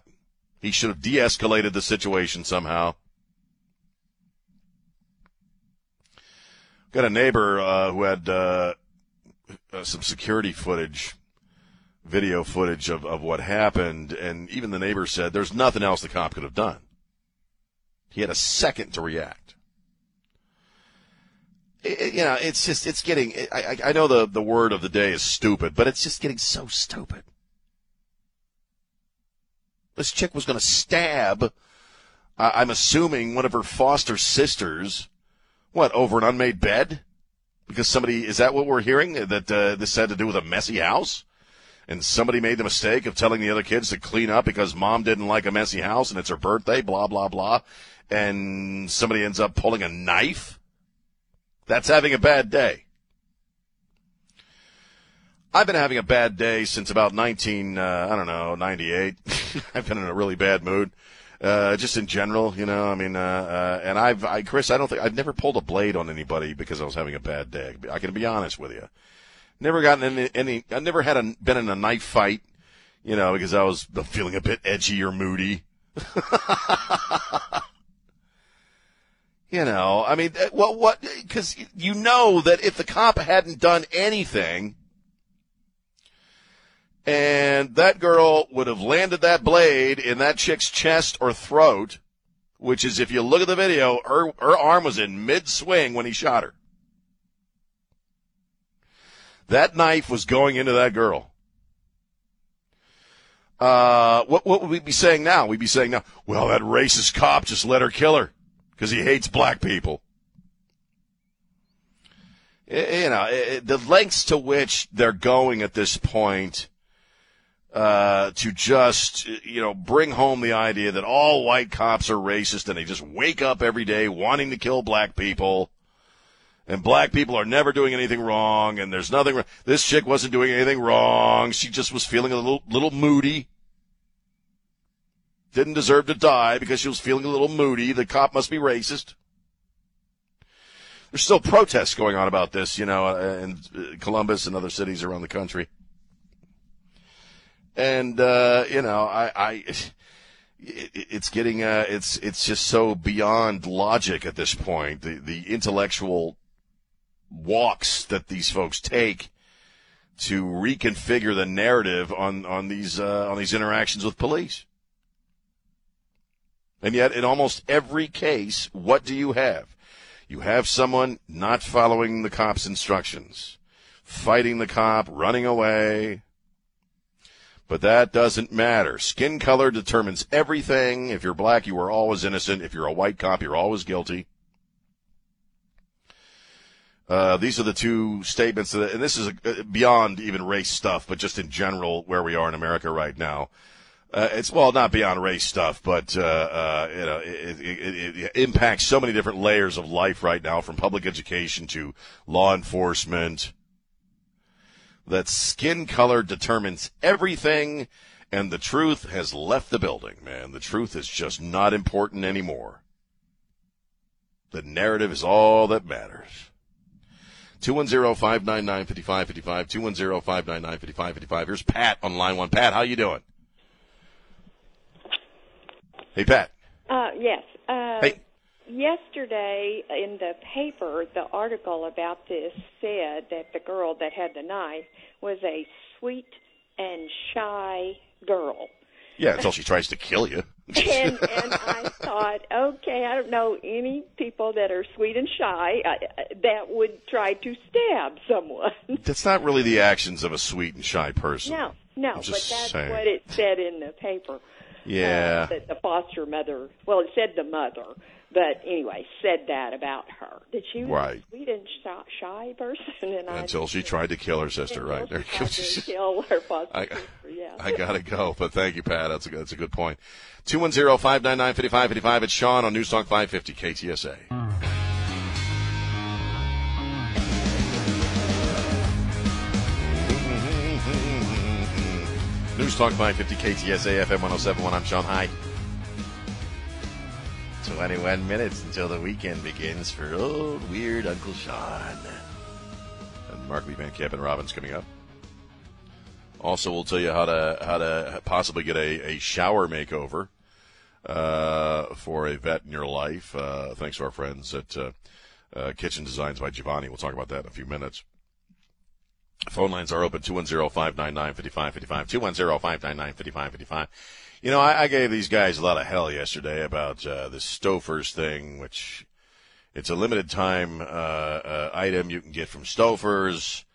He should have de-escalated the situation somehow. Got a neighbor uh, who had uh, uh, some security footage, video footage of, of what happened, and even the neighbor said there's nothing else the cop could have done. He had a second to react. It, you know, it's just it's getting. I, I know the the word of the day is stupid, but it's just getting so stupid. This chick was going to stab, uh, I'm assuming, one of her foster sisters. What, over an unmade bed? Because somebody, is that what we're hearing? That uh, this had to do with a messy house? And somebody made the mistake of telling the other kids to clean up because mom didn't like a messy house and it's her birthday, blah, blah, blah. And somebody ends up pulling a knife? That's having a bad day. I've been having a bad day since about 19, uh, I don't know, 98. I've been in a really bad mood. Uh, just in general, you know, I mean, uh, uh, and I've, I, Chris, I don't think, I've never pulled a blade on anybody because I was having a bad day. I can be honest with you. Never gotten any, any I never had a, been in a knife fight, you know, because I was feeling a bit edgy or moody. you know, I mean, well, what, cause you know that if the cop hadn't done anything, and that girl would have landed that blade in that chick's chest or throat, which is, if you look at the video, her, her arm was in mid swing when he shot her. That knife was going into that girl. Uh, what, what would we be saying now? We'd be saying now, well, that racist cop just let her kill her because he hates black people. You know, the lengths to which they're going at this point uh, to just, you know, bring home the idea that all white cops are racist and they just wake up every day wanting to kill black people. And black people are never doing anything wrong, and there's nothing wrong. This chick wasn't doing anything wrong. She just was feeling a little, little moody. Didn't deserve to die because she was feeling a little moody. The cop must be racist. There's still protests going on about this, you know, in Columbus and other cities around the country and uh, you know, I, I it, it's getting uh, it's it's just so beyond logic at this point. The the intellectual walks that these folks take to reconfigure the narrative on on these uh, on these interactions with police. And yet, in almost every case, what do you have? You have someone not following the cop's instructions, fighting the cop, running away, but that doesn't matter. Skin color determines everything. If you're black, you are always innocent. If you're a white cop, you're always guilty. Uh, these are the two statements, that, and this is a, beyond even race stuff, but just in general where we are in America right now. Uh, it's well, not beyond race stuff, but uh, uh you know, it, it, it, impacts so many different layers of life right now, from public education to law enforcement that skin color determines everything, and the truth has left the building, man. The truth is just not important anymore. The narrative is all that matters. 210-599-5555, 210-599-5555. Here's Pat on line one. Pat, how you doing? Hey, Pat. Uh, yes. Uh, hey yesterday in the paper, the article about this said that the girl that had the knife was a sweet and shy girl. Yeah, until she tries to kill you. and and I thought, okay, I don't know any people that are sweet and shy uh, uh, that would try to stab someone. That's not really the actions of a sweet and shy person. No, no, but that's saying. what it said in the paper. Yeah. uh, that the foster mother. Well, it said the mother, but anyway, said that about her. That she was Right. a sweet and shy, shy person, and I Until she tried to kill her sister, right? until she tried to kill her foster I, sister. Yeah. I gotta go, but thank you, Pat. That's a good, that's a good point. 210-599-5555. It's Sean on News Talk 550 KTSA. News Talk 550 KTSA FM 1071. I'm Sean High. 21 minutes until the weekend begins for old weird Uncle Sean. And Mark Lee Van Camp and Robbins coming up. Also, we'll tell you how to how to possibly get a, a shower makeover uh, for a vet in your life. Uh, thanks to our friends at uh, uh, Kitchen Designs by Giovanni. We'll talk about that in a few minutes. Phone lines are open 210-599-5555, 210-599-5555. You know, I, I gave these guys a lot of hell yesterday about uh, this Stouffer's thing, which it's a limited time uh, uh, item you can get from Stouffer's.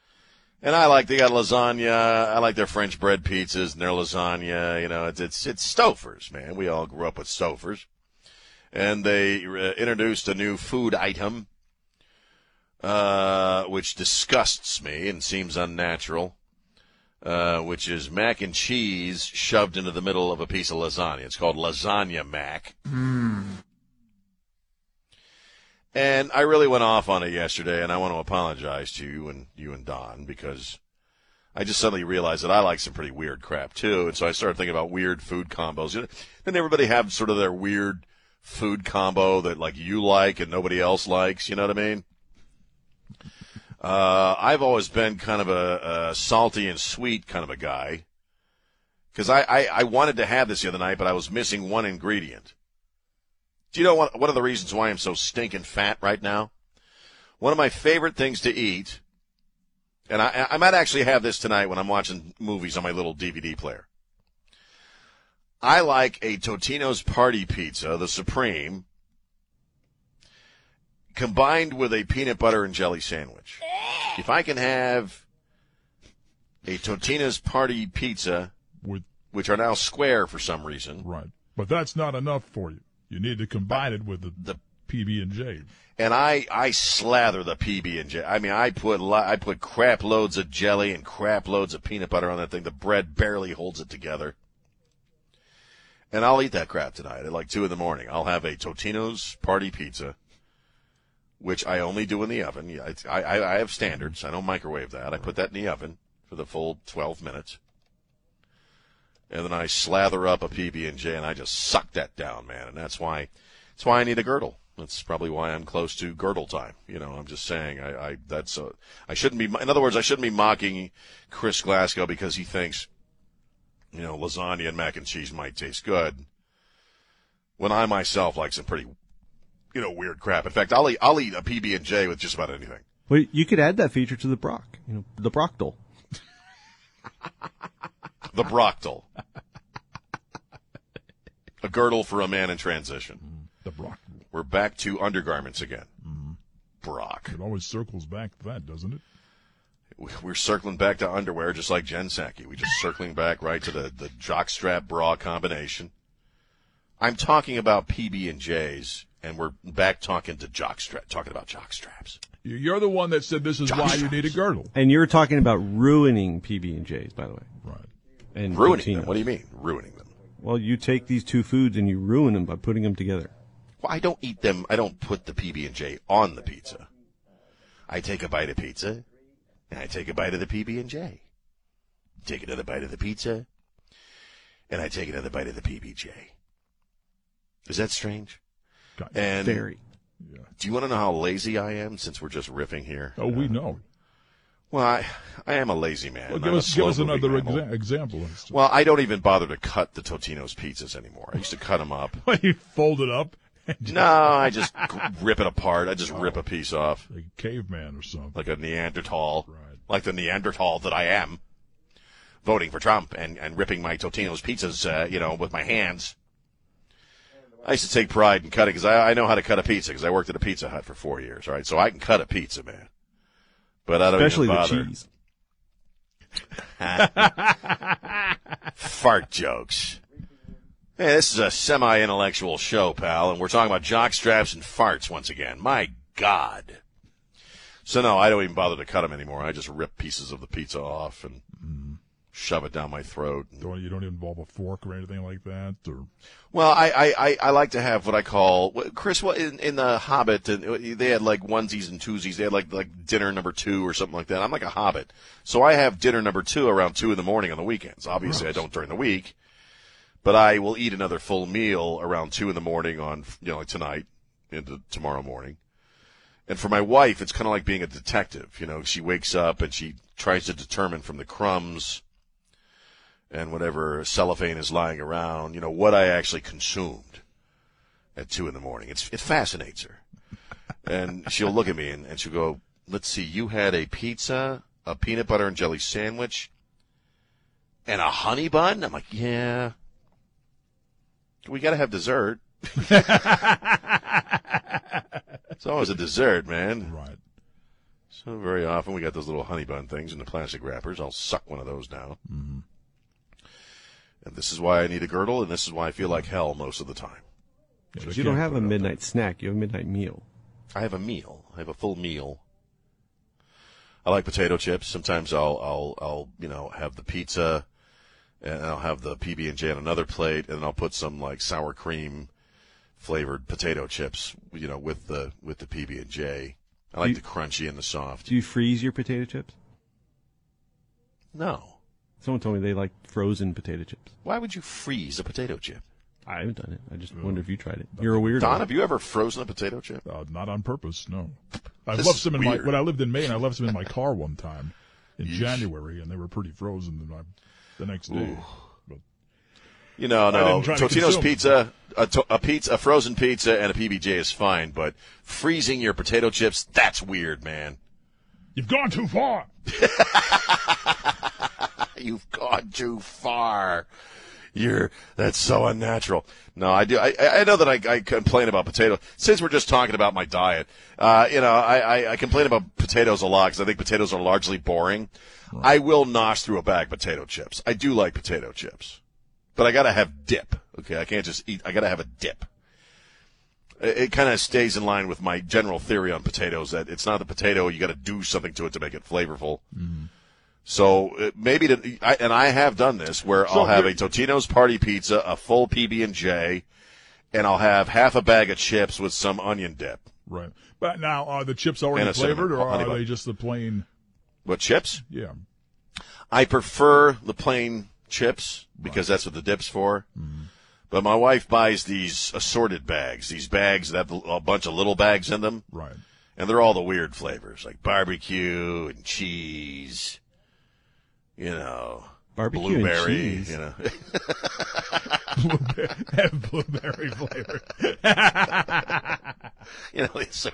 And I like they got lasagna. I like their French bread pizzas and their lasagna. You know, it's it's it's Stouffer's, man. We all grew up with Stouffer's, and they uh, introduced a new food item, uh, which disgusts me and seems unnatural. Uh, which is mac and cheese shoved into the middle of a piece of lasagna. It's called lasagna mac. And I really went off on it yesterday, and I want to apologize to you and you and Don because I just suddenly realized that I like some pretty weird crap too, and so I started thinking about weird food combos. You know, doesn't everybody have sort of their weird food combo that like you like and nobody else likes? You know what I mean? Uh, I've always been kind of a, a salty and sweet kind of a guy because I, I, I wanted to have this the other night, but I was missing one ingredient. Do you know what, one of the reasons why I'm so stinking fat right now? One of my favorite things to eat, and I, I might actually have this tonight when I'm watching movies on my little DVD player. I like a Totino's Party Pizza, the Supreme, combined with a peanut butter and jelly sandwich. If I can have a Totino's Party Pizza, With which are now square for some reason, right, but that's not enough for you. You need to combine it with the, the PB and J. and I I slather the PB and J. I mean, I put I put crap loads of jelly and crap loads of peanut butter on that thing. The bread barely holds it together. And I'll eat that crap tonight at like two in the morning. I'll have a Totino's party pizza, which I only do in the oven. I, I I have standards. I don't microwave that. I put that in the oven for the full twelve minutes. And then I slather up a PB and J, and I just suck that down, man. And that's why, that's why I need a girdle. That's probably why I'm close to girdle time. You know, I'm just saying, I, I that's a, I shouldn't be. In other words, I shouldn't be mocking Chris Glasgow because he thinks, you know, lasagna and mac and cheese might taste good. When I myself like some pretty, you know, weird crap. In fact, I'll eat, I'll eat a PB and J with just about anything. Well, you could add that feature to the Brock, you know, the Brockdal. The Brockdal. a girdle for a man in transition. Mm, the Brock. We're back to undergarments again. Mm-hmm. Brock. It always circles back to that, doesn't it? We're circling back to underwear just like Jen Psaki. We're just circling back right to the, the jockstrap bra combination. I'm talking about PB and J's, and we're back talking to jockstrap, talking about jockstraps. You- You're the one that said this is why you need a girdle. And you're talking about ruining PB and J's, by the way. Right. And Ruining them? What do you mean, ruining them? Well, you take these two foods and you ruin them by putting them together. Well, I don't eat them. I don't put the PB and J on the pizza. I take a bite of pizza, and I take a bite of the PB and J. Take another bite of the pizza, and I take another bite of the PBJ. Is that strange? And Very. Do you want to know how lazy I am? Since we're just riffing here. Oh, we know. Well, I, I am a lazy man. Well, give us give us another exa- example. Well, I don't even bother to cut the Totino's pizzas anymore. I used to cut them up. you fold it up. No, I just rip it apart. I just rip a piece off. Like a caveman or something. Like a Neanderthal. Right. Like the Neanderthal that I am. Voting for Trump and, and ripping my Totino's pizzas, uh, you know, with my hands. I used to take pride in cutting because I, I know how to cut a pizza because I worked at a Pizza Hut for four years. All right, so I can cut a pizza, man. But I don't Especially even the bother. cheese. Fart jokes. Hey, this is a semi-intellectual show, pal, and we're talking about jock straps and farts once again. My God. So no, I don't even bother to cut them anymore. I just rip pieces of the pizza off and mm. Shove it down my throat. Don't, you don't even involve a fork or anything like that, or Well, I, I, I, I like to have what I call Chris. What in, in the Hobbit, and uh, they had like onesies and twosies. They had like like dinner number two or something like that. I'm like a Hobbit, so I have dinner number two around two in the morning on the weekends. Obviously, I don't during the week, but I will eat another full meal around two in the morning on you know like tonight into tomorrow morning. And for my wife, it's kind of like being a detective. You know, she wakes up and she tries to determine from the crumbs and whatever cellophane is lying around, you know, what I actually consumed at two in the morning. It's, it fascinates her. And she'll look at me and, and she'll go, let's see, you had a pizza, a peanut butter and jelly sandwich, and a honey bun? I'm like, yeah. We gotta have dessert. it's always a dessert, man. Right. So very often we got those little honey bun things in the plastic wrappers. I'll suck one of those down. Mm-hmm. And this is why I need a girdle, and this is why I feel like hell most of the time. But you don't have a midnight snack. You have a midnight meal. I have a meal. I have a full meal. I like potato chips. Sometimes I'll I'll I'll you know have the pizza, and I'll have the PB and J on another plate, and then I'll put some like sour cream flavored potato chips, you know, with the with the PB and J. I like You- the crunchy and the soft. Do you freeze your potato chips? No. Someone told me they like frozen potato chips. Why would you freeze a potato chip? I haven't done it. I just wonder if you tried it. You're a weirdo. Don, have you ever frozen a potato chip? Uh, not on purpose, no. I This left is some in my weird. when I lived in Maine. I left some in my car one time in January, and they were pretty frozen. And I, the next day, but You know, I no. didn't try to Totino's consume. pizza, a, to- a pizza, a frozen pizza, and a PBJ is fine, but freezing your potato chips—that's weird, man. you've gone too far. You've gone too far. You're that's so unnatural. No, I do. I, I know that I, I complain about potatoes Since we're just talking about my diet, uh, you know, I, I, I complain about potatoes a lot because I think potatoes are largely boring. I will nosh through a bag of potato chips. I do like potato chips, but I gotta have dip. Okay, I can't just eat. I gotta have a dip. It, kind of stays in line with my general theory on potatoes that it's not the potato. You got to do something to it to make it flavorful. So uh, maybe, to, I, and I have done this where So I'll have a Totino's party pizza, a full PB and J, and I'll have half a bag of chips with some onion dip. Right. But now, are the chips already cinnamon- flavored, or are bun. they just the plain? What chips? Yeah. I prefer the plain chips because that's what the dip's for. But my wife buys these assorted bags, these bags that have a bunch of little bags in them. Right. And they're all the weird flavors, like barbecue and cheese, you know, Barbecue and blueberry, cheese. you know. blueberry flavor. you know, it's,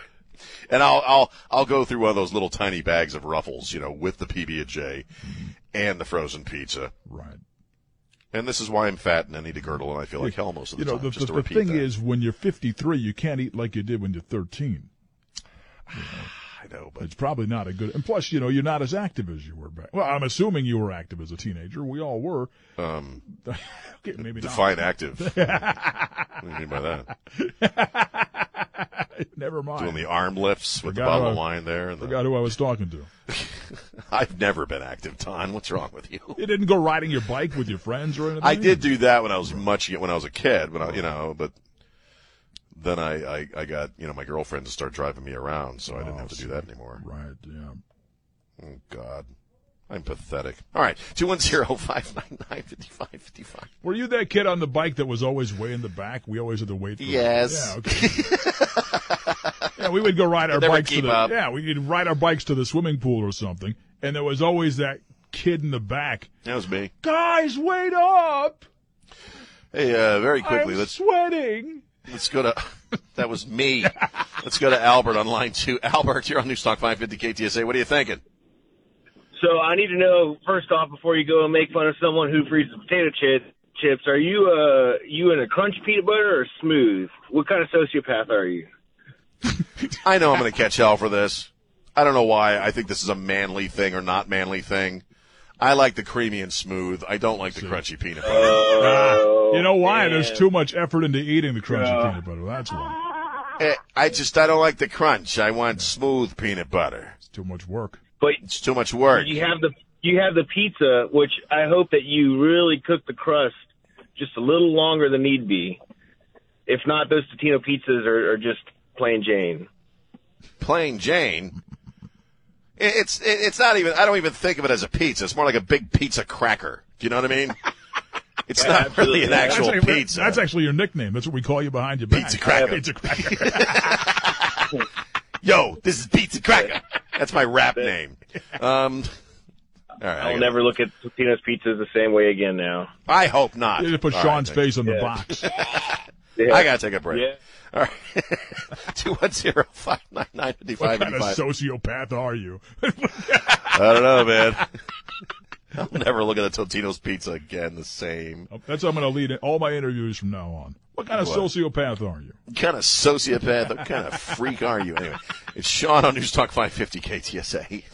and I'll I'll I'll go through one of those little tiny bags of Ruffles, you know, with the PB and J mm-hmm. and the frozen pizza. Right. And this is why I'm fat and I need a girdle and I feel like hell most of the you know, time. the, just the, to the thing that. is, when you're 53, you can't eat like you did when you're 13. I know, but It's probably not a good. And plus, you know, you're not as active as you were back. Well, I'm assuming you were active as a teenager. We all were. um, okay, maybe not. define active. what do you mean by that? Never mind. Doing the arm lifts with the Forgot bottle of I- wine there. And the, Forgot who I was talking to. I've never been active, Don. What's wrong with you? You didn't go riding your bike with your friends or anything. I did do that when I was much when I was a kid, when I you know, but then I, I, I got you know my girlfriend to start driving me around, so I didn't have to do that anymore. Right. Yeah. Oh God, I'm pathetic. All right, two one zero five nine nine fifty five fifty five. Were you that kid on the bike that was always way in the back? We always had to wait for Yes. Yeah, okay. yeah, we would go ride our bikes to the up. Yeah, we would ride our bikes to the swimming pool or something. And there was always that kid in the back. That was me. Guys, wait up! Hey, uh, very quickly, I'm let's sweating. Let's go to. that was me. let's go to Albert on line two. Albert, you're on Newstalk 550 KTSA. What are you thinking? So I need to know first off before you go and make fun of someone who freezes potato chips, chips, are you uh you in a crunch peanut butter or smooth? What kind of sociopath are you? I know I'm going to catch hell for this. I don't know why. I think this is a manly thing or not manly thing. I like the creamy and smooth. I don't like the crunchy peanut butter. You know why? man. There's too much effort into eating the crunchy Yeah. peanut butter. That's why. I just I don't like the crunch. I want smooth peanut butter. It's too much work. But it's too much work. You have the you have the pizza, which I hope that you really cook the crust just a little longer than need be. If not, those Totino pizzas are, are just plain Jane. Plain Jane. It's it's not even. I don't even think of it as a pizza. It's more like a big pizza cracker. Do you know what I mean? It's Yeah, not really an That's actual actually- pizza. That's actually your nickname. That's what we call you behind your back. Pizza cracker. Pizza cracker. Yo, this is pizza cracker. That's my rap name. Um, all right. I I'll never look at Totino's pizzas the same way again now. I hope not. You put All Sean's right, face on the box. Yeah. I gotta take a break. Yeah. All right. Two one zero five nine nine fifty What five kind eighty of sociopath are you? I don't know, man. I'll never look at a Totino's pizza again the same. That's how I'm going to lead all my interviews from now on. What kind of What? sociopath are you? What kind of sociopath, what kind of freak are you? Anyway, it's Sean on News Talk 550 KTSA.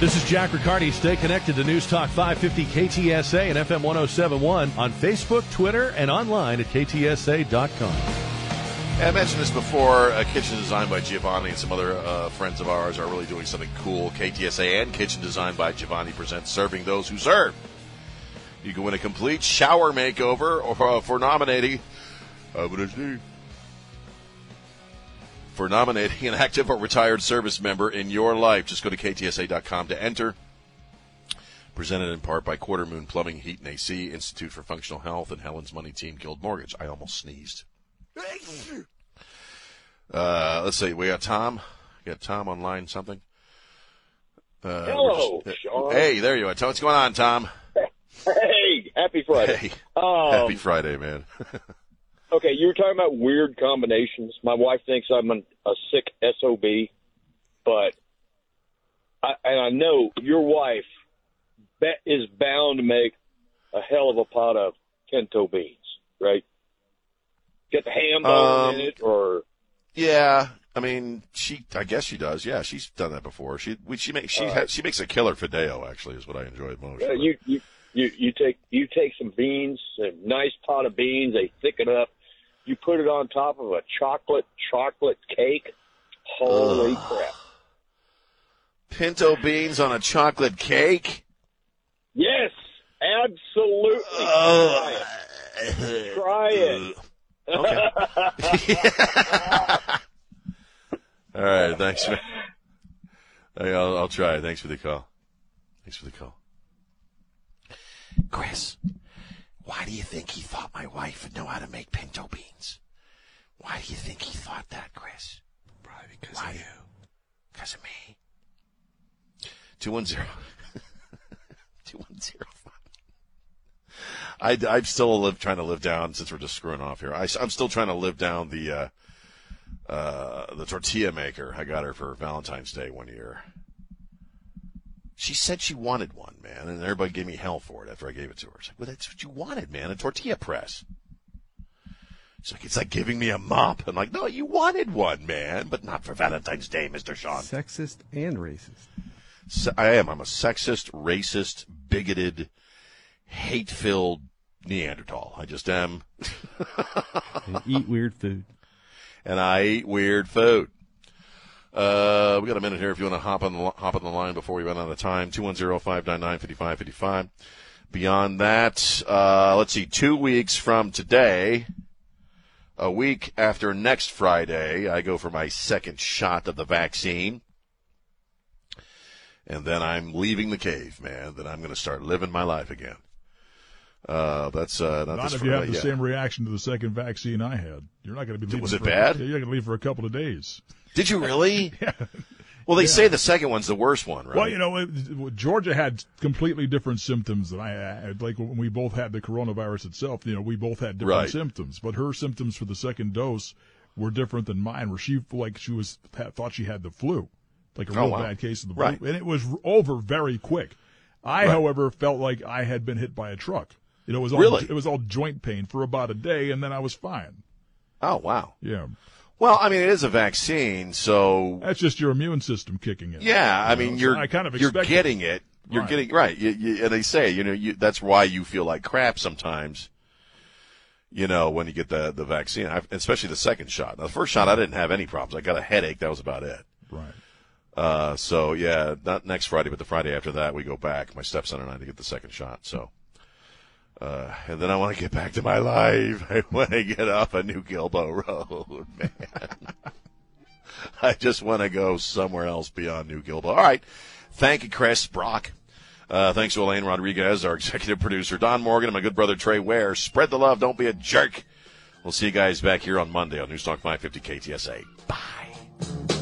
This is Jack Riccardi. Stay connected to News Talk 550 KTSA and FM 1071 on Facebook, Twitter, and online at ktsa.com. I mentioned this before. A kitchen designed by Giovanni and some other uh, friends of ours are really doing something cool. KTSA and Kitchen Designed by Giovanni presents Serving Those Who Serve. You can win a complete shower makeover or uh, for nominating. Uh? For nominating an active or retired service member in your life, just go to ktsa.com to enter. Presented in part by Quarter Moon Plumbing, Heat and AC, Institute for Functional Health, and Helen's Money Team Guild Mortgage. I almost sneezed. Uh, let's see. We got Tom. We got Tom online. Something. Uh, Hello, just- Sean. Hey, there you are. Tom, what's going on, Tom? Hey, happy Friday. Hey. Um, Happy Friday, man. okay, you were talking about weird combinations. My wife thinks I'm an, a sick SOB, but I, and I know your wife bet is bound to make a hell of a pot of pinto beans, right? Get the ham bone Um, in it, or yeah, I mean, she. I guess she does. Yeah, she's done that before. She we, she makes she Uh, she makes a killer fideo. Actually, is what I enjoy most. Yeah, you, you you you take you take some beans, a nice pot of beans. They thicken up. You put it on top of a chocolate chocolate cake. Holy crap! Pinto beans on a chocolate cake. Yes, absolutely. Oh. Try it. All right, thanks. Man. I'll, I'll try. Thanks for the call. Thanks for the call. Chris, why do you think he thought my wife would know how to make pinto beans? Why do you think he thought that, Chris? Probably because of you. Because of me. 210. 210. I, I'm still live, trying to live down since we're just screwing off here. I, am still trying to live down the uh, uh, the tortilla maker. I got her for Valentine's Day one year. She said she wanted one, man, and everybody gave me hell for it after I gave it to her. She's like, "Well, that's what you wanted, man—a tortilla press." She's like, "It's like giving me a mop." I'm like, "No, you wanted one, man, but not for Valentine's Day, Mister Sean." Sexist and racist. Se- I am. I'm a sexist, racist, bigoted, hate-filled Neanderthal. I just am. And eat weird food. And I eat weird food. Uh, we got a minute here if you want to hop on the, hop on the line before we run out of time. 210-599-5555. Beyond that, uh, let's see, two weeks from today, a week after next Friday, I go for my second shot of the vaccine. And then I'm leaving the cave, man. Then I'm going to start living my life again. Uh, that's, uh, not, Not if you have the yeah. same reaction to the second vaccine I had. You're not going to be leaving. Was it bad? Yeah, you're going to leave for a couple of days. Did you really? yeah. Well, they Yeah. say the second one's the worst one, right? Well, you know, it- Georgia had completely different symptoms than I had. Like when we both had the coronavirus itself, you know, we both had different Right. symptoms. But her symptoms for the second dose were different than mine. Where she like she was thought she had the flu, like a Oh, real wow. bad case of the flu, Right. and it was over very quick. I, Right. however, felt like I had been hit by a truck. You know, it was all, Really? it was all joint pain for about a day, and then I was fine. Oh wow. Yeah, Well, I mean, it is a vaccine, so that's just your immune system kicking in. yeah. I You mean, know, you're I kind of you're getting it. You're Right. getting right. You, you, and they say, you know, you, that's why you feel like crap sometimes. You know, when you get the the vaccine, I, especially the second shot. Now, the first shot, I didn't have any problems. I got a headache. That was about it. Right. Uh, so yeah, not next Friday, but the Friday after that, we go back. My stepson and I to get the second shot. So, uh, and then I want to get back to my life. I want to get off a New Guilbeau Road, man. I just want to go somewhere else beyond New Guilbeau. All right. Thank you, Chris Brock. Uh, thanks to Elaine Rodriguez, our executive producer, Don Morgan, and my good brother Trey Ware. Spread the love. Don't be a jerk. We'll see you guys back here on Monday on News Talk 550 KTSA. Bye.